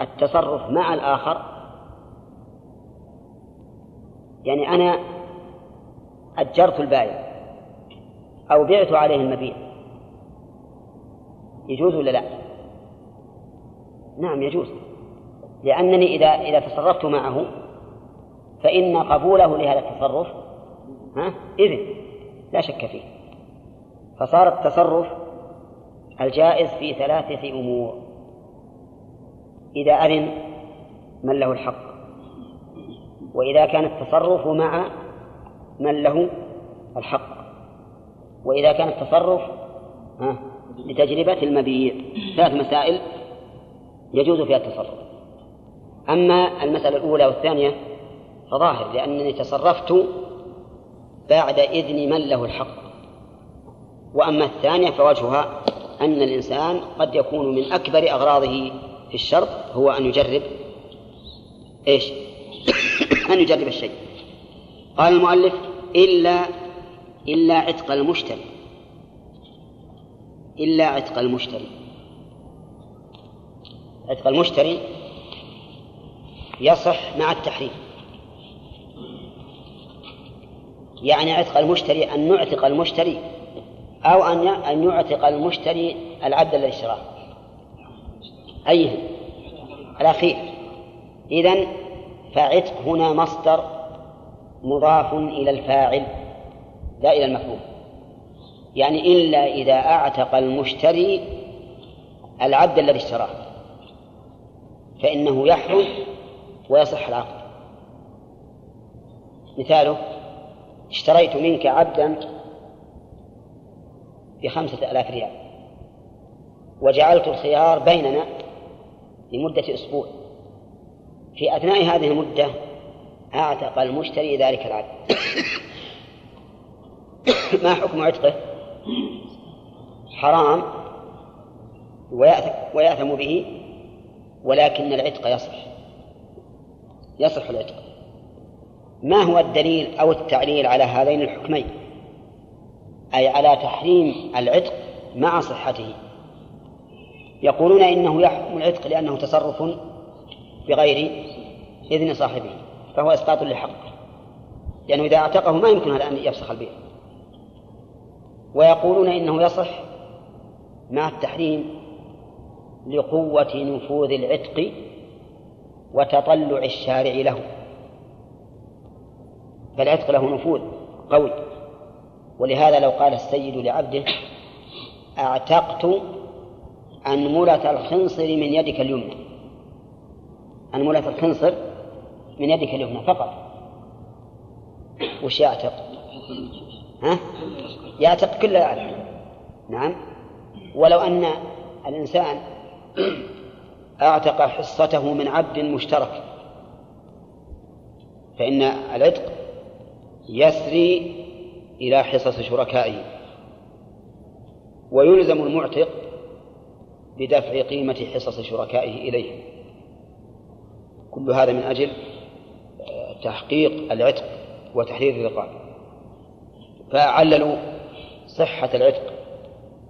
التصرف مع الآخر؟ يعني أنا أجرت البائع. أو بعت عليه المبيع. يجوز ولا لا؟ نعم يجوز. لأنني إذا إذا تصرفت معه فإن قبوله لهذا التصرف ها إذن لا شك فيه. فصار التصرف الجائز في ثلاثة أمور. إذا أذن من له الحق. وإذا كان التصرف مع من له الحق. وإذا كان التصرف لتجربة المبيع ثلاث مسائل يجوز فيها التصرف. أما المسألة الأولى والثانية فظاهر لأنني تصرفت بعد إذن من له الحق. وأما الثانية فوجهها أن الإنسان قد يكون من أكبر أغراضه في الشرط هو أن يجرب إيش؟ أن يجرب الشيء. قال المؤلف إلا إلا عتق المشتري. إلا عتق المشتري. عتق المشتري يصح مع التحريم. يعني عتق المشتري أن نعتق المشتري أو أن أن يعتق المشتري العبد الذي اشتراه. أيهم الأخير. إذن فعتق هنا مصدر مضاف إلى الفاعل لا إلى المفعول. يعني إلا إذا أعتق المشتري العبد الذي اشتراه فإنه يحرم ويصح العقد. مثاله اشتريت منك عبدا بخمسة آلاف ريال وجعلت الخيار بيننا لمدة أسبوع. في أثناء هذه المدة أعتق المشتري ذلك العبد ما حكم عتقه؟ حرام ويأثم به ولكن العتق يصح. يصح العتق. ما هو الدليل أو التعليل على هذين الحكمين؟ أي على تحريم العتق مع صحته. يقولون إنه يحكم العتق لأنه تصرف بغير إذن صاحبه. فهو إسقاط لحقه لأنه إذا أعتقه ما يمكن أن يفسخ البيع. ويقولون إنه يصح مع التحريم لقوة نفوذ العتق وتطلع الشارع له. فالعتق له نفوذ قوي. ولهذا لو قال السيد لعبده أعتقت أنملة الخنصر من يدك اليمنى. أنملة الخنصر من يدك اليمنى فقط. وش يعتق؟ ها؟ يعتق كل العبد نعم. ولو أن الإنسان أعتق حصته من عبد مشترك فإن العتق يسري إلى حصص شركائه. ويلزم المعتق بدفع قيمة حصص شركائه إليه. كل هذا من أجل تحقيق العتق وتحرير الرقاب. فعللوا صحة العتق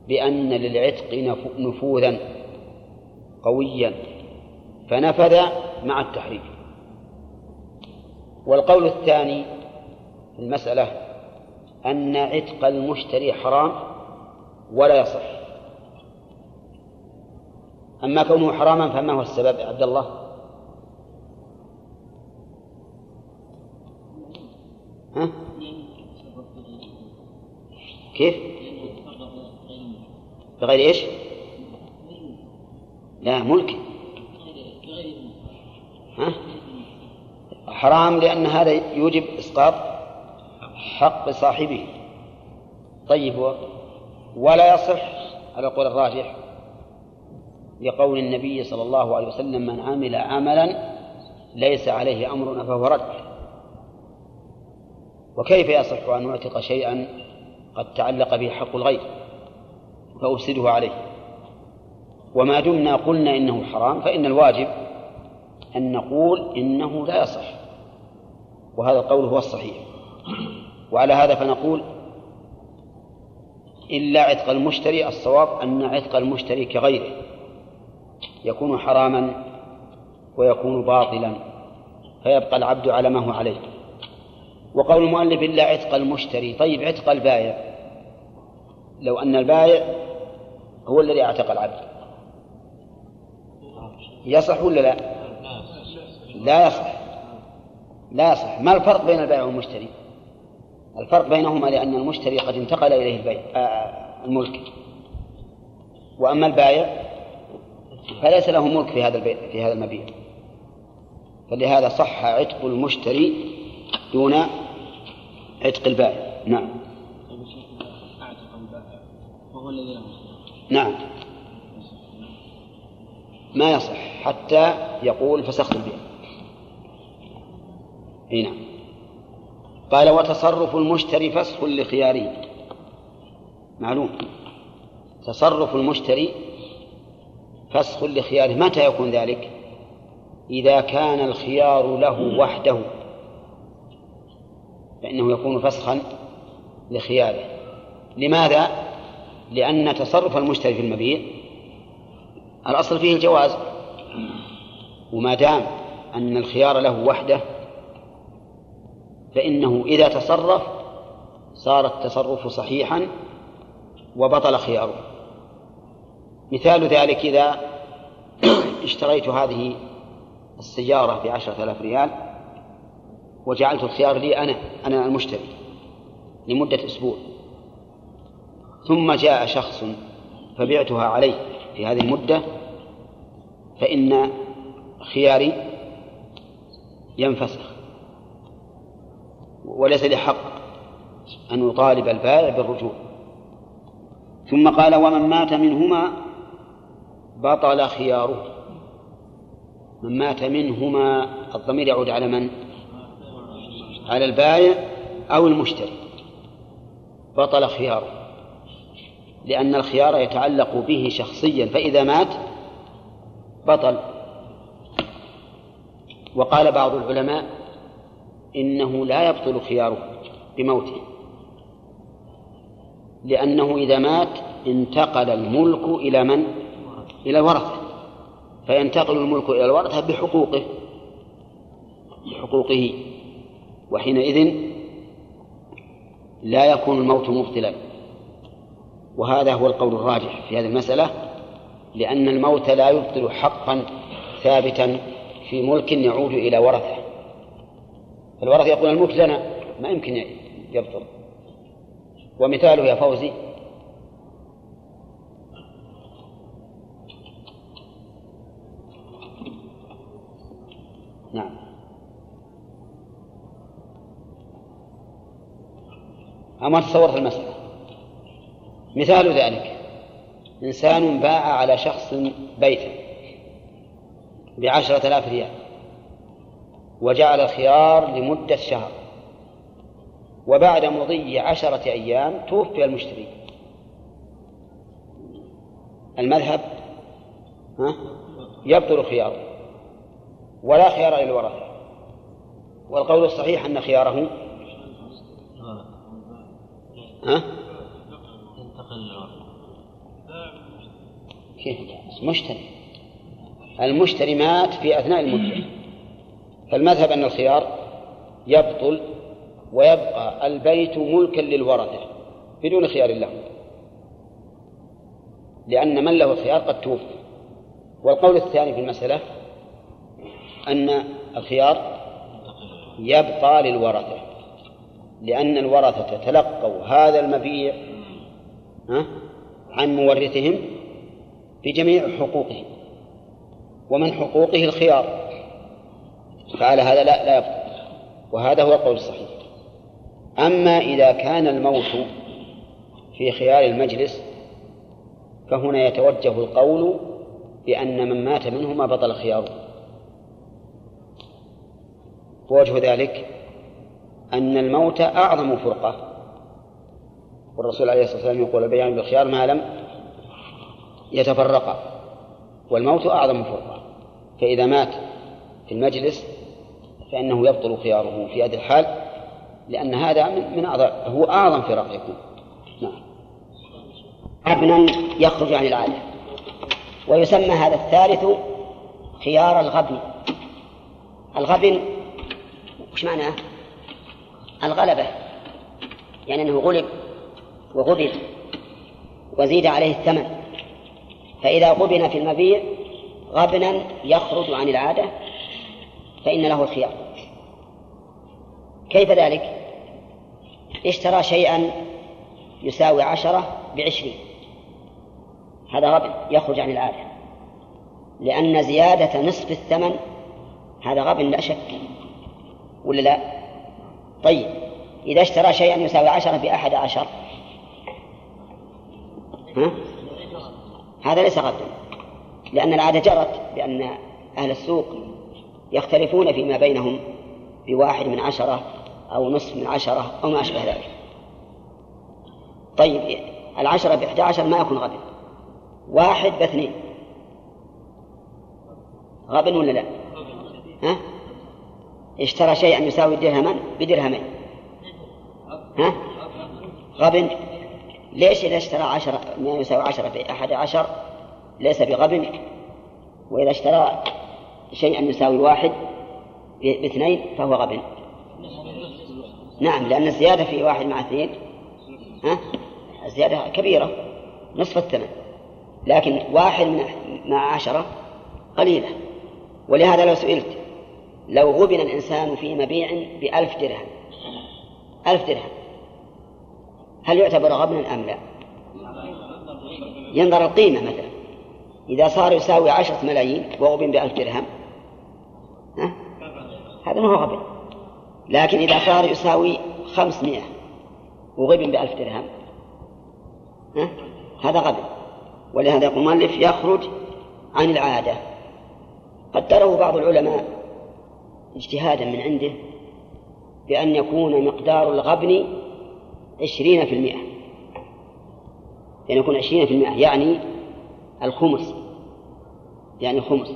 بأن للعتق نفوذا قويا فنفذ مع التحريم والقول الثاني في المسألة أن عتق المشتري حرام ولا يصح. أما كونه حراما فما هو السبب عبد الله؟ ها؟ كيف؟ بغير إيش؟ لا ملك ها؟ حرام لأن هذا يوجب إسقاط حق صاحبه. طيب ولا يصح على قول الراجح لقول النبي صلى الله عليه وسلم من عمل عملا ليس عليه أمرنا فهو رد. وكيف يصح أن نعتق شيئا قد تعلق به حق الغير؟ فأفسده عليه. وما دمنا قلنا إنه حرام فإن الواجب أن نقول إنه لا يصح. وهذا القول هو الصحيح. وعلى هذا فنقول إلا عتق المشتري الصواب أن عتق المشتري كغيره يكون حراما ويكون باطلا فيبقى العبد على ما هو عليه. وقول المؤلف إلا عتق المشتري. طيب عتق البائع. لو أن البائع هو الذي أعتق العبد. يصح ولا لا؟ لا يصح. لا يصح. ما الفرق بين البائع والمشتري؟ الفرق بينهما لأن المشتري قد انتقل إليه البيع آه الملك. وأما البائع فليس له ملك في هذا البيع في هذا المبيع. فلهذا صح عتق المشتري دون عتق البائع نعم. نعم. ما يصح. حتى يقول فسخت البيع. إي نعم. قال وتصرف المشتري فسخ لخياره. معلوم. تصرف المشتري فسخ لخياره. متى يكون ذلك؟ إذا كان الخيار له وحده. فإنه يكون فسخا لخياره لماذا؟ لأن تصرف المشتري في المبيع الأصل فيه الجواز وما دام أن الخيار له وحده فإنه إذا تصرف صار التصرف صحيحا وبطل خياره مثال ذلك إذا اشتريت هذه السيارة بعشرة آلاف ريال وجعلت الخيار لي أنا أنا المشتري لمدة أسبوع. ثم جاء شخص فبعتها عليه في هذه المدة فإن خياري ينفسخ وليس لي حق أن يطالب البائع بالرجوع. ثم قال ومن مات منهما بطل خياره. من مات منهما الضمير يعود على من؟ على البائع أو المشتري. بطل خياره. لأن الخيار يتعلق به شخصيا فإذا مات بطل. وقال بعض العلماء إنه لا يبطل خياره بموته. لأنه إذا مات انتقل الملك إلى من؟ إلى الورثة. فينتقل الملك إلى الورثة بحقوقه بحقوقه. وحينئذ لا يكون الموت مبطلا. وهذا هو القول الراجح في هذه المسألة لأن الموت لا يبطل حقا ثابتا في ملك يعود إلى ورثة. الورثة يقول الملك لنا ما يمكن يبطل. ومثاله يا فوزي أما تصورت المسألة. مثال ذلك إنسان باع على شخص بيتا بعشرة آلاف ريال وجعل الخيار لمدة شهر وبعد مضي عشرة أيام توفي المشتري. المذهب ها يبطل خياره ولا خيار للورثة. والقول الصحيح أن خياره ها؟ كيف مشتري. المشتري مات في أثناء المدة. فالمذهب أن الخيار يبطل ويبقى البيت ملكا للورثة بدون خيار له. لأن من له الخيار قد توفي. والقول الثاني في المسألة أن الخيار يبقى للورثة. لأن الورثة تلقوا هذا المبيع عن مورثهم بجميع حقوقهم. ومن حقوقه الخيار. فعلى هذا لا لا يبطل وهذا هو القول الصحيح. أما إذا كان الموت في خيار المجلس فهنا يتوجه القول بأن من مات منهما بطل خياره. ووجه ذلك أن الموت أعظم فرقة. والرسول عليه الصلاة والسلام يقول البيان بالخيار ما لم يتفرقا. والموت أعظم فرقة. فإذا مات في المجلس فإنه يبطل خياره في هذه الحال لأن هذا من, أعظم هو أعظم فراق يكون. نعم. ابنا يخرج عن العادة ويسمى هذا الثالث خيار الغبن. الغبن وش معناه؟ الغلبة يعني أنه غلب وغبن وزيد عليه الثمن. فإذا غبن في المبيع غبنا يخرج عن العادة فإن له الخيار. كيف ذلك؟ اشترى شيئا يساوي عشرة بعشرين. هذا غبن يخرج عن العادة. لأن زيادة نصف الثمن هذا غبن لا شك ولا لا؟ طيب إذا اشترى شيئا يساوي عشرة بأحد عشر ها؟ هذا ليس غبنا لأن العادة جرت بأن أهل السوق يختلفون فيما بينهم بواحد من عشرة أو نصف من عشرة أو ما أشبه ذلك طيب العشرة بإحدى عشر ما يكون غبن واحد باثنين غبن ولا لا؟ ها؟ اشترى شيئا يساوي درهما؟ بدرهمين. ها؟ غبن. ليش إذا اشترى عشرة؟ ما يساوي عشرة بأحد عشر ليس بغبن. وإذا اشترى شيئا يساوي واحد باثنين فهو غبن. نعم لأن الزيادة في واحد مع اثنين ها؟ الزيادة كبيرة نصف الثمن. لكن واحد مع عشرة قليلة. ولهذا لو سئلت لو غبن الإنسان في مبيع بألف درهم. ألف درهم. هل يعتبر غبنا أم لا؟ ينظر القيمة مثلا. إذا صار يساوي عشرة ملايين وغبن بألف درهم ها؟ هذا ما هو غبن. لكن إذا صار يساوي خمسمائة وغبن بألف درهم ها؟ هذا غبن. ولهذا يقول المؤلف يخرج عن العادة. قدره بعض العلماء اجتهادا من عنده بأن يكون مقدار الغبن عشرين في المئة. يعني يكون عشرين في المئة يعني الخمس. يعني خمس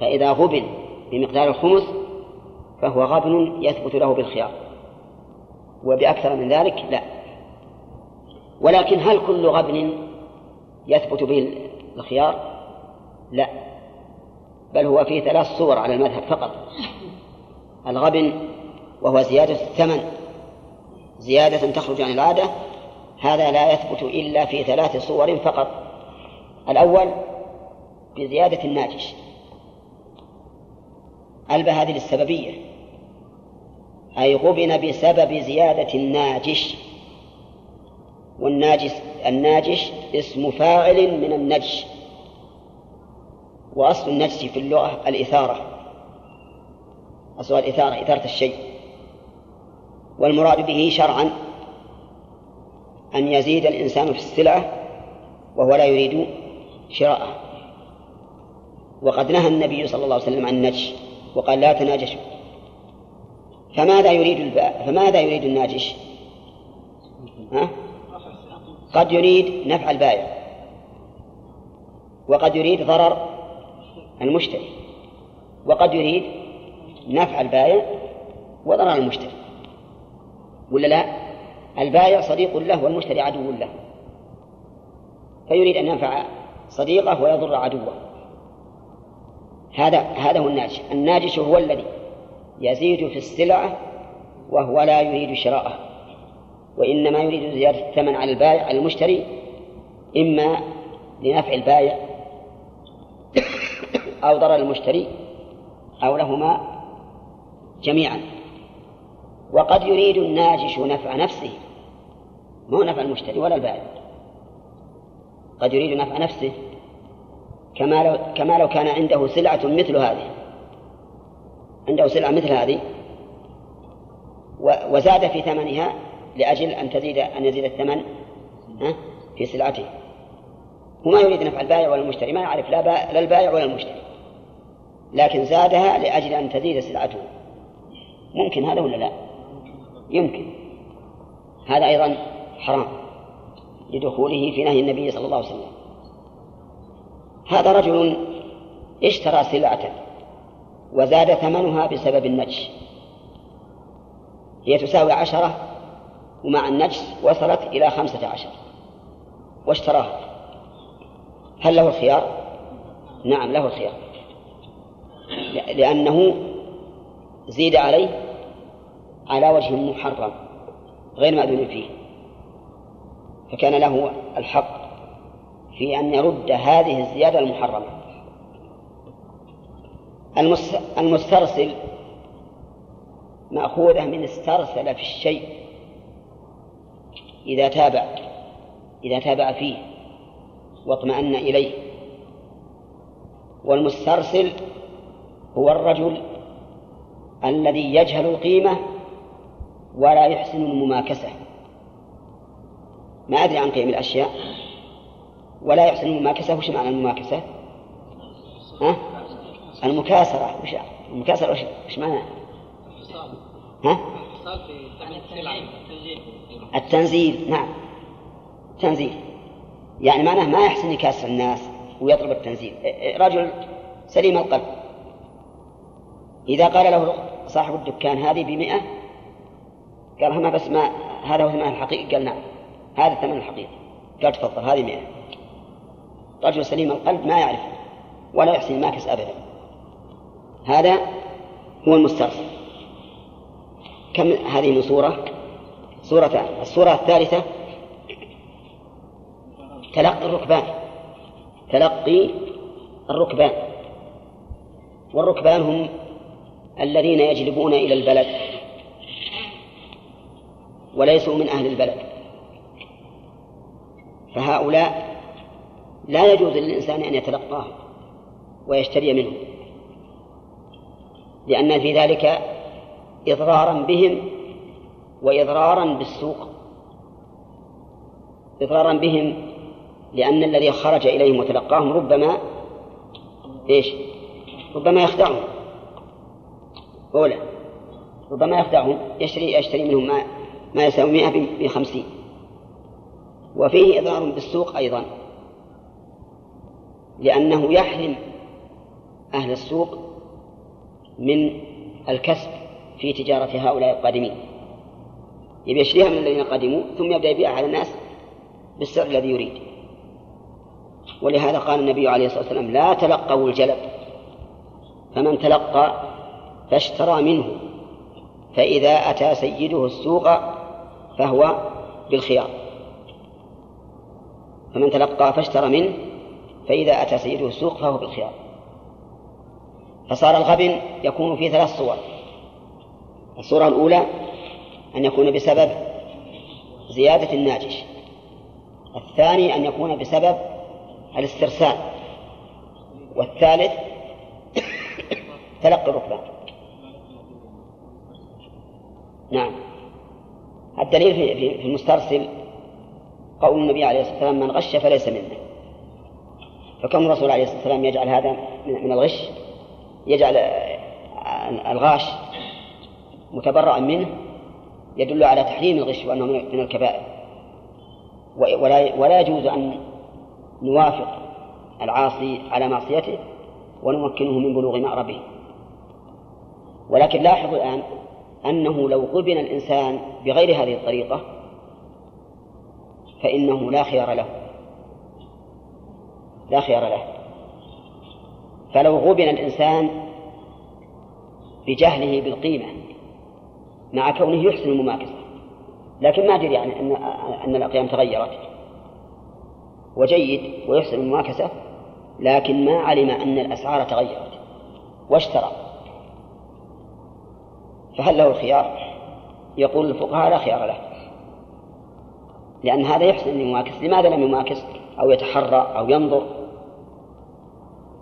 فإذا غبن بمقدار الخمس فهو غبن يثبت له بالخيار. وبأكثر من ذلك لا. ولكن هل كل غبن يثبت به الخيار؟ لا. بل هو فيه ثلاث صور على المذهب فقط. الغبن وهو زيادة الثمن زيادة تخرج عن العادة هذا لا يثبت إلا في ثلاث صور فقط. الأول بزيادة الناجش ألبى هذه للسببية أي غبن بسبب زيادة الناجش والناجس الناجش اسم فاعل من النجش وأصل النجس في اللغة الإثارة. أصل الإثارة إثارة الشيء. والمراد به شرعا أن يزيد الإنسان في السلعة وهو لا يريد شراءه. وقد نهى النبي صلى الله عليه وسلم عن النجش وقال لا تناجشوا فماذا يريد الباء فماذا يريد الناجش؟ ها؟ قد يريد نفع البائع. وقد يريد ضرر المشتري. وقد يريد نفع البائع وضرر المشتري. ولا لا؟ البائع صديق له والمشتري عدو له. فيريد أن ينفع صديقه ويضر عدوه. هذا هذا هو الناجش الناجش هو الذي يزيد في السلعة وهو لا يريد شراءه وإنما يريد زيادة الثمن على البائع على المشتري إما لنفع البائع. أو ضرر المشتري أو لهما جميعا. وقد يريد الناجش نفع نفسه مو نفع المشتري ولا البائع. قد يريد نفع نفسه كما لو كما لو كان عنده سلعة مثل هذه. عنده سلعة مثل هذه وزاد في ثمنها لأجل أن تزيد أن يزيد الثمن في سلعته. وما يريد نفع البائع ولا المشتري ما يعرف لا, لا البائع ولا المشتري. لكن زادها لأجل أن تزيد سلعته. ممكن هذا ولا لا؟ يمكن. هذا أيضا حرام لدخوله في نهي النبي صلى الله عليه وسلم. هذا رجل اشترى سلعة وزاد ثمنها بسبب النجش هي تساوي عشرة ومع النجس وصلت إلى خمسة عشر. واشتراها. هل له الخيار؟ نعم له الخيار. لأنه زيد عليه على وجه محرم غير مأذون فيه. فكان له الحق في أن يرد هذه الزيادة المحرمة. المسترسل مأخوذة من استرسل في الشيء إذا تابع إذا تابع فيه واطمأن إليه. والمسترسل هو الرجل الذي يجهل القيمة ولا يحسن المماكسة. ما أدري عن قيم الأشياء. ولا يحسن المماكسة. وش معنى المماكسة؟ ها؟ المكاسرة. وش المكاسرة؟ وش, وش معنى؟ ها؟ التنزيل. نعم. تنزيل. يعني معناه ما يحسن يكاسر الناس ويطلب التنزيل. رجل سليم القلب. إذا قال له صاحب الدكان هذه بمئة قال ما بس ما هذا هو ثمن الحقيقي قال نعم هذا الثمن الحقيقي. قال تفضل هذه مئة. رجل سليم القلب ما يعرف ولا يحسن الماكس أبدا. هذا هو المسترسل كم هذه من صورة؟ صورتان الصورة الثالثة تلقي الركبان. تلقي الركبان. والركبان هم الذين يجلبون إلى البلد. وليسوا من أهل البلد. فهؤلاء لا يجوز للإنسان أن يتلقاه ويشتري منه لأن في ذلك إضرارا بهم وإضرارا بالسوق. إضرارا بهم لأن الذي خرج إليهم وتلقاهم ربما إيش؟ ربما يخدعهم. أولى ربما يخدعهم يشتري يشتري منهم ما ما يساوي مئة بخمسين. وفيه إضرار بالسوق أيضا. لأنه يحرم أهل السوق من الكسب في تجارة هؤلاء القادمين. يبي يشتريها من الذين قدموا ثم يبدأ يبيعها على الناس بالسعر الذي يريد. ولهذا قال النبي عليه الصلاة والسلام لا تلقوا الجلب فمن تلقى فاشترى منه. فإذا أتى سيده السوق فهو بالخيار. فمن تلقى فاشترى منه فإذا أتى سيده السوق فهو بالخيار. فصار الغبن يكون في ثلاث صور. الصورة الأولى أن يكون بسبب زيادة الناجش. الثاني أن يكون بسبب الاسترسال. والثالث تلقي الركبان. نعم. الدليل في المسترسل قول النبي عليه الصلاة والسلام من غش فليس منا. فكم الرسول عليه الصلاة والسلام يجعل هذا من الغش يجعل الغاش متبرعا منه يدل على تحريم الغش وأنه من الكبائر. ولا ولا يجوز أن نوافق العاصي على معصيته ونمكنه من بلوغ مأربه. ولكن لاحظوا الآن أنه لو غبن الإنسان بغير هذه الطريقة فإنه لا خيار له. لا خيار له. فلو غبن الإنسان بجهله بالقيمة مع كونه يحسن المماكسة لكن ما أدري يعني أن أن الأقيام تغيرت. وجيد ويحسن المماكسة لكن ما علم أن الأسعار تغيرت. واشترى. فهل له الخيار؟ يقول الفقهاء لا خيار له. لأن هذا يحسن المماكس لماذا لم يماكس أو يتحرى أو ينظر.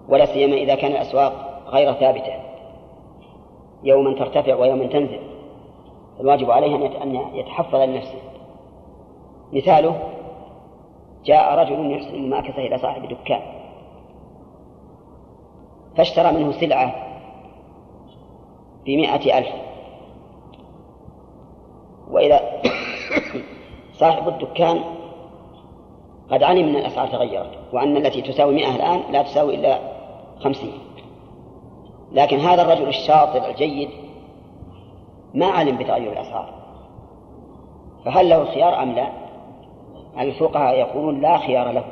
ولا سيما إذا كان الأسواق غير ثابتة. يوما ترتفع ويوما تنزل. الواجب عليه أن يتحفظ لنفسه. مثاله جاء رجل يحسن المماكسة إلى صاحب دكان. فاشترى منه سلعة بمائة ألف. وإذا صاحب الدكان قد علم أن الأسعار تغيرت وأن التي تساوي مئة الآن لا تساوي إلا خمسين. لكن هذا الرجل الشاطر الجيد ما علم بتغير الأسعار. فهل له الخيار أم لا؟ الفقهاء يقولون لا خيار له؟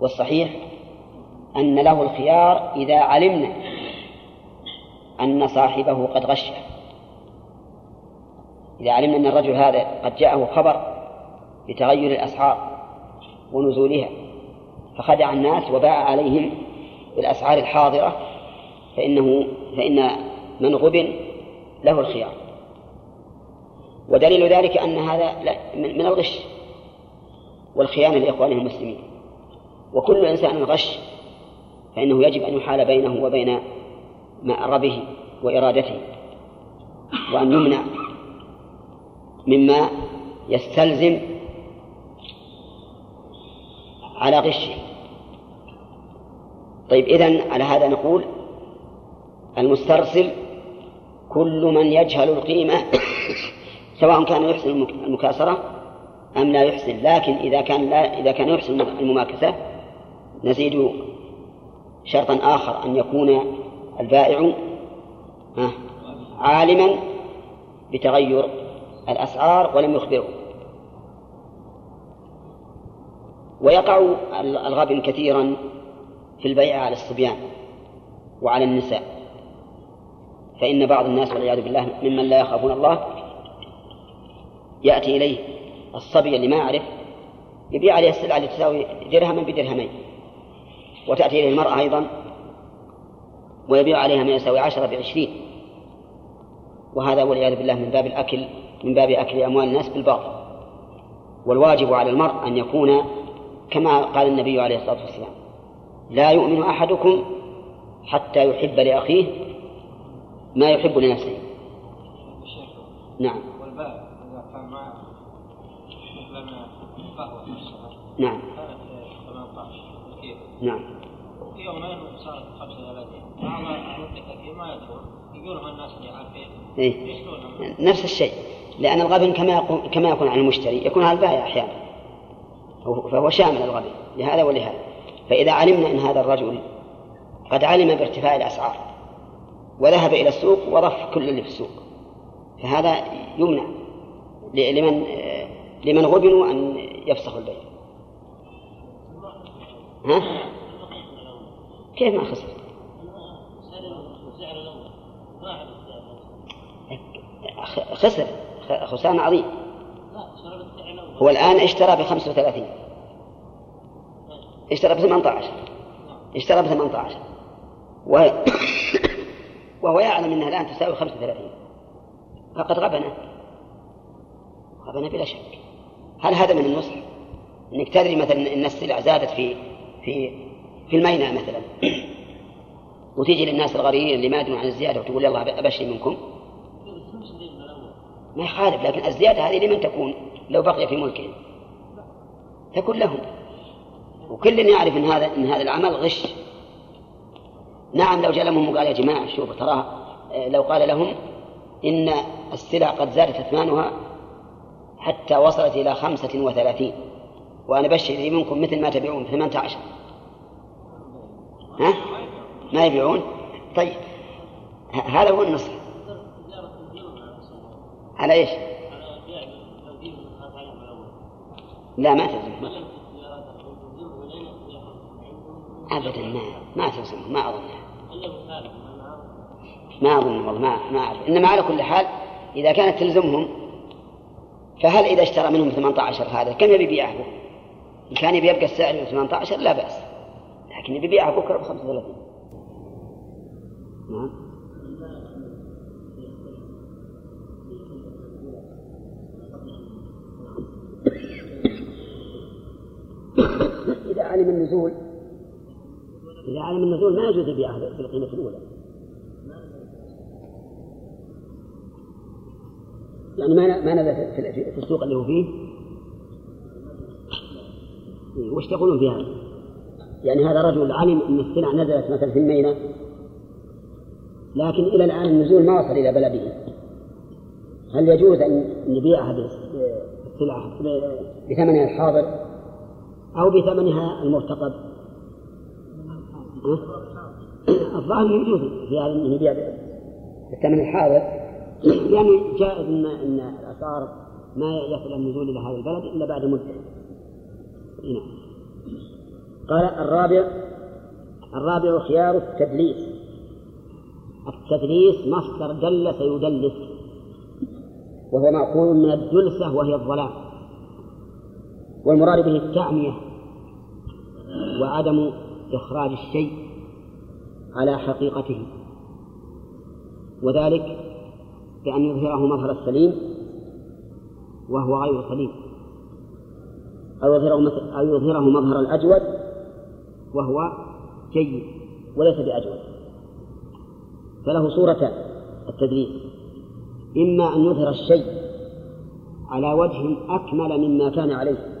والصحيح أن له الخيار إذا علمنا أن صاحبه قد غشه إذا علمنا أن الرجل هذا قد جاءه خبر بتغير الأسعار ونزولها فخدع الناس وباع عليهم بالأسعار الحاضرة فإنه فإن من غبن له الخيار. ودليل ذلك أن هذا من الغش والخيانة لإخوانه المسلمين. وكل إنسان غش فإنه يجب أن يحال بينه وبين مأربه وإرادته وأن يمنع مما يستلزم على غشه طيب إذن على هذا نقول المسترسل كل من يجهل القيمة سواء كان يحسن المكاسرة أم لا يحسن. لكن إذا كان لا إذا كان يحسن المماكسة نزيد شرطا آخر أن يكون البائع عالما بتغير الأسعار ولم يخبره. ويقع الغبن كثيرا في البيع على الصبيان وعلى النساء. فإن بعض الناس والعياذ بالله ممن لا يخافون الله يأتي إليه الصبي اللي ما يعرف يبيع عليه السلعة التي تساوي درهما بدرهمين. وتأتي إليه المرأة أيضا ويبيع عليها ما يساوي عشرة بعشرين. وهذا والعياذ بالله من باب الأكل من باب أكل أموال الناس بالباطل. والواجب على المرء أن يكون كما قال النبي عليه الصلاة والسلام لا يؤمن أحدكم حتى يحب لأخيه ما يحب لنفسه. نعم. والباب إذا كان قهوة نعم. كانت 18 نعم. يومين وصارت 35 بعض المتكفين ما يدرون يقولون الناس اللي عارفين إيه؟ نفس الشيء. لأن الغبن كما يكون كما يكون على المشتري يكون على البائع أحيانا. فهو شامل الغبن لهذا ولهذا. فإذا علمنا أن هذا الرجل قد علم بارتفاع الأسعار وذهب إلى السوق وضف كل اللي في السوق فهذا يمنع لمن لمن غبنوا أن يفسخوا البيع. ها؟ كيف ما خسر؟ خسر. خسران عظيم. هو الآن اشترى ب 35 اشترى ب 18 اشترى ب 18 وهي وهو يعلم إنها الآن تساوي 35 فقد غبن. غبن بلا شك. هل هذا من النصح؟ إنك تدري مثلا إن السلع زادت في في في الميناء مثلا. وتيجي للناس الغريبين اللي ما يدرون عن الزيادة وتقول يلا ابشري منكم. ما يخالف لكن الزيادة هذه لمن تكون لو بقي في ملكهم تكون لهم. وكل يعرف إن هذا إن هذا العمل غش. نعم لو جاء لهم وقال يا جماعة شوفوا ترى آه، لو قال لهم إن السلع قد زادت اثمانها حتى وصلت إلى خمسة وثلاثين. وأنا بشر منكم مثل ما تبيعون ثمانية عشر ها؟ ما يبيعون؟ طيب. هذا هو النصح على إيش؟ لا ما تلزم ابدا ما ما تلزم ما اظنها ما أظن والله ما ما أعرف. إنما على كل حال إذا كانت تلزمهم فهل إذا اشترى منهم 18 هذا كم يبي يبيعه؟ إن كان يبي يبقى السعر 18 لا بأس. لكن يبي يبيعه بكرة ب 35 نعم. إذا علم النزول. إذا علم النزول ما يجوز يبيعه بالقيمة الأولى. يعني ما ما نزل في السوق اللي هو فيه؟ وش تقولون في هذا؟ يعني هذا رجل علم أن السلع نزلت مثلا في الميناء لكن إلى الآن النزول ما وصل إلى بلده. هل يجوز أن نبيعها بالسلعة بثمنها الحاضر؟ أو بثمنها المرتقب. الظاهر يجوز في هذا أنه يبيع بالثمن الحاضر. لأنه جائز أن أن الأسعار ما يصل النزول إلى هذا البلد إلا بعد مدة. نعم. قال الرابع الرابع خيار التدليس. التدليس مصدر دلس يدلس وهو مأخوذ من الدلسة وهي الظلام. والمراد به التعمية وعدم إخراج الشيء على حقيقته. وذلك بأن يظهره مظهر السليم وهو غير سليم. أو يظهره أو يظهره مظهر الأجود وهو جيد وليس بأجود. فله صورتان التدريس إما أن يظهر الشيء على وجه أكمل مما كان عليه.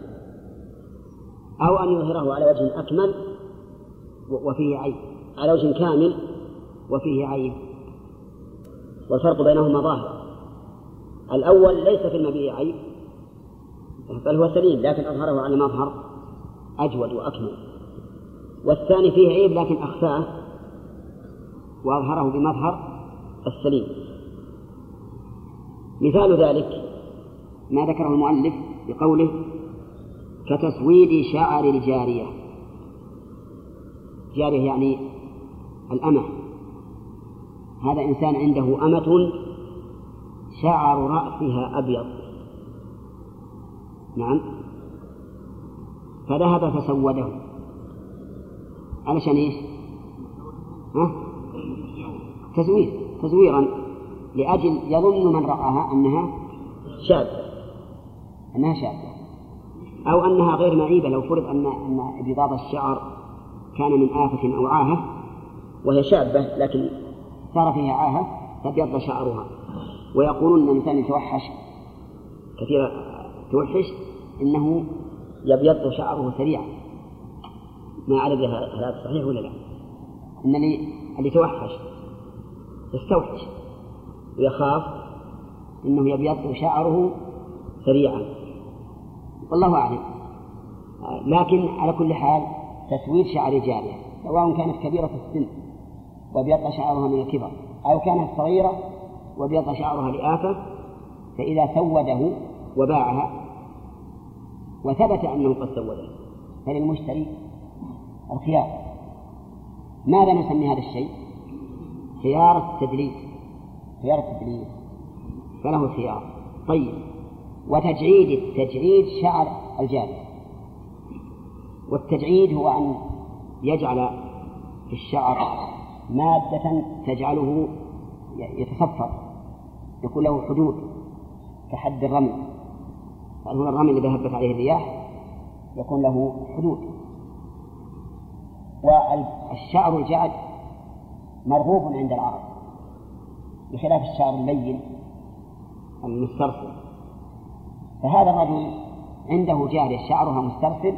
أو أن يظهره على وجه أكمل وفيه عيب على وجه كامل وفيه عيب والفرق بينهما ظاهر. الأول ليس في المبيع عيب بل هو سليم لكن أظهره على مظهر أجود وأكمل. والثاني فيه عيب لكن أخفاه وأظهره بمظهر السليم. مثال ذلك ما ذكره المؤلف بقوله كتسويد شعر الجارية. جارية يعني الأمة. هذا إنسان عنده أمة شعر رأسها أبيض. نعم. فذهب فسوده. علشان إيش؟ ها؟ تزوير تزويرا لأجل يظن من رآها أنها شاذة أنها شاذة أو أنها غير معيبة لو فرض أن أن ابيضاض الشعر كان من آفة أو عاهة وهي شابة لكن صار فيها عاهة فابيض شعرها. ويقولون أن الإنسان يتوحش كثير توحش إنه يبيض شعره سريعا. ما أعرف هذا صحيح ولا لا؟ إن اللي اللي توحش يستوحش ويخاف إنه يبيض شعره سريعا. والله أعلم. لكن على كل حال تسويد شعر جارية سواء كانت كبيرة السن وبيض شعرها من الكبر أو كانت صغيرة وبيض شعرها لآفة فإذا سوده وباعها وثبت أنه قد سوده فللمشتري الخيار. ماذا نسمي هذا الشيء؟ خيار التدليس. خيار التدليس. فله خيار. طيب. وتجعيد التجعيد شعر الجارية. والتجعيد هو أن يجعل في الشعر مادة تجعله يتصفر يكون له حدود كحد الرمل. هنا الرمل إذا هبت عليه الرياح يكون له حدود. والشعر الجعد مرغوب عند العرب بخلاف الشعر اللين المسترسل فهذا الرجل عنده جارية شعرها مسترسل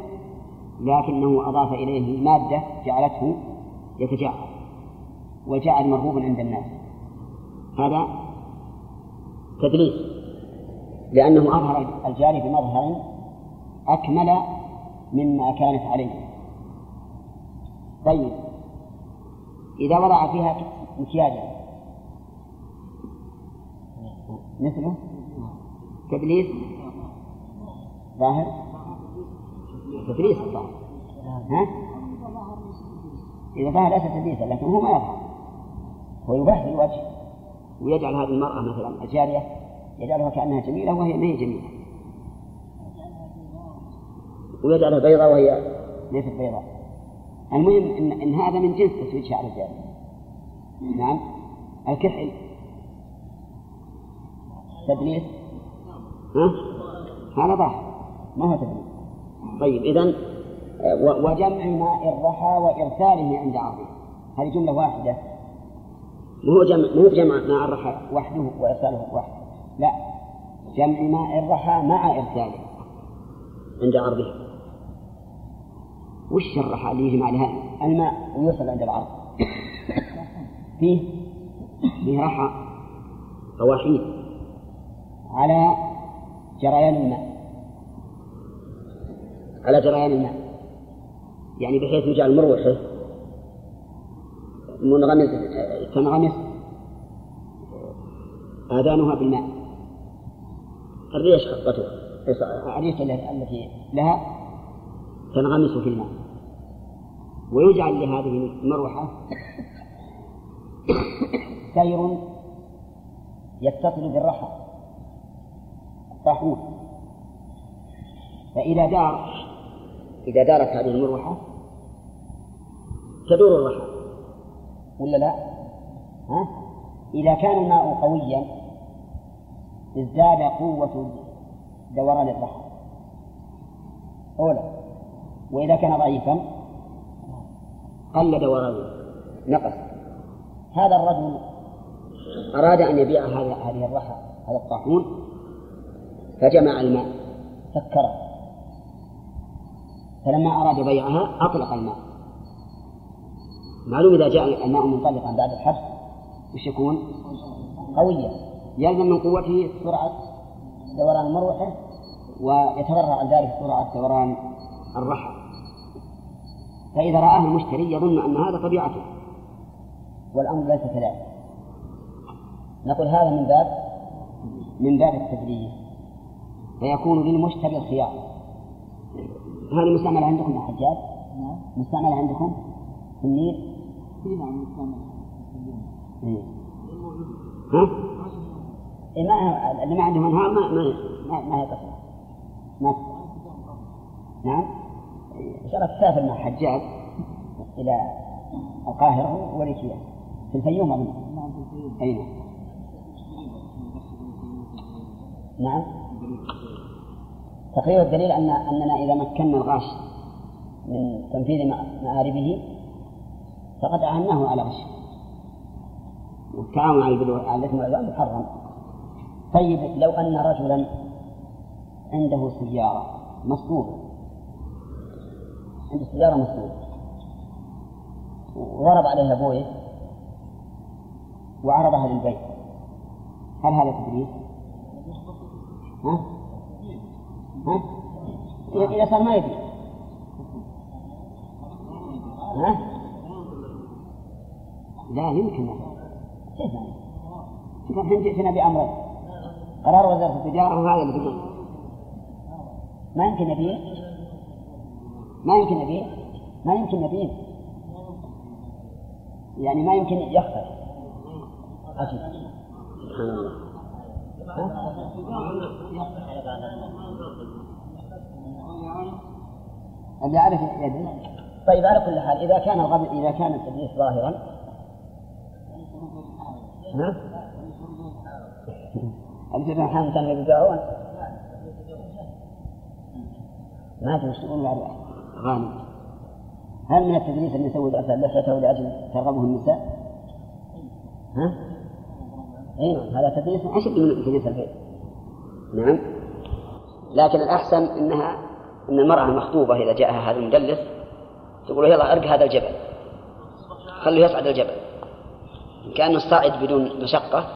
لكنه أضاف إليه مادة جعلته يتجعد وجعل مرغوب عند الناس. هذا تدليس لأنه أظهر الجارية بمظهر أكمل مما كانت عليه. طيب إذا وضع فيها مكياجا مثله تدليس ظاهر تدليس الظاهر ها؟ إذا ظهر ليس تدليسا لكن هو ما يظهر هو يبهر الوجه ويجعل هذه المرأة مثلا الجارية يجعلها كأنها جميلة وهي ما هي جميلة. ويجعلها بيضاء وهي ليست بيضاء المهم إن, إن هذا من جنس تسويد شعر الجارية. نعم. الكحل. تدليس ها؟ هذا ظاهر ما هو تدليس طيب إذا وجمع ماء الرحى وإرساله عند عرضه. هذه جملة واحدة. مو جمع مو جمع ماء الرحى وحده وإرساله وحده لا جمع ماء الرحى مع إرساله عند عرضه. وش الرحى اللي يجمع لها الماء ويوصل عند العرض. فيه فيه رحى طواحين على جريان الماء. على جريان الماء يعني بحيث يجعل مروحه منغمس تنغمس آذانها بالماء. الريش خطتها الريش التي لها تنغمس في الماء. ويجعل لهذه المروحة سير يتصل بالرحى. طاحون فإذا دار إذا دارت هذه المروحة تدور الرحى ولا لا؟ ها؟ إذا كان الماء قويا ازداد قوة دوران الرحى أولا. وإذا كان ضعيفا قلد ورد نقص. هذا الرجل أراد أن يبيع هذه الرحى هذا الطاحون فجمع الماء فكره. فلما أراد بيعها أطلق الماء. معلوم إذا جاء الماء منطلقا بعد الحبس وش يكون؟ قويا. يلزم من قوته سرعة دوران المروحة ويتبرع عن ذلك سرعة دوران الرحى. فإذا رآه المشتري يظن أن هذا طبيعته والأمر ليس كذلك. نقول هذا من باب من باب التدريس فيكون للمشتري الخيار. هذه مستعملة عندكم يا حجاج؟ مستعملة عندكم في النيل؟ نعم مستعملة إيه. ها؟ إيه ما اللي ما عندهم أنهار ما ما ما, ما هي تصلح ما نعم. إن شاء الله تسافر مع حجاج إلى القاهرة وليش في الفيوم أظن. نعم في الفيوم. أي نعم نعم. تقرير الدليل أن أننا إذا مكنا الغاش من تنفيذ مآربه فقد أعناه على غشه والتعاون على الإثم والعدوان محرم. طيب لو أن رجلا عنده سيارة مصلوبة عنده سيارة مصلوبة وضرب عليها أبويه وعرضها للبيت. هل هذا تدريس؟ ها؟ ها؟ إذا صار ما يدري ها؟ لا يمكن. كيف يعني؟ الحين جئتنا بأمرين قرار وزارة التجارة. وهذا اللي تقول. ما يمكن نبيه ما يمكن نبيه ما يمكن نبيه يعني ما يمكن يخسر. عجيب. سبحان الله اللي يعرف يدري طيب على كل حال إذا كان الغد إذا كان التدليس ظاهرا ها؟ الجبن الحين كانوا يبيعون ما في مشتغل غانم هل من التدليس أن يسوي لحيته لأجل ترغبه النساء؟ ها؟ اي نعم هذا تدليس اشد من تدليس البيت نعم لكن الأحسن إنها إن المرأة المخطوبة إذا جاءها هذا المدلس تقول يلا أرق هذا الجبل خليه يصعد الجبل كأنه الصاعد بدون مشقة.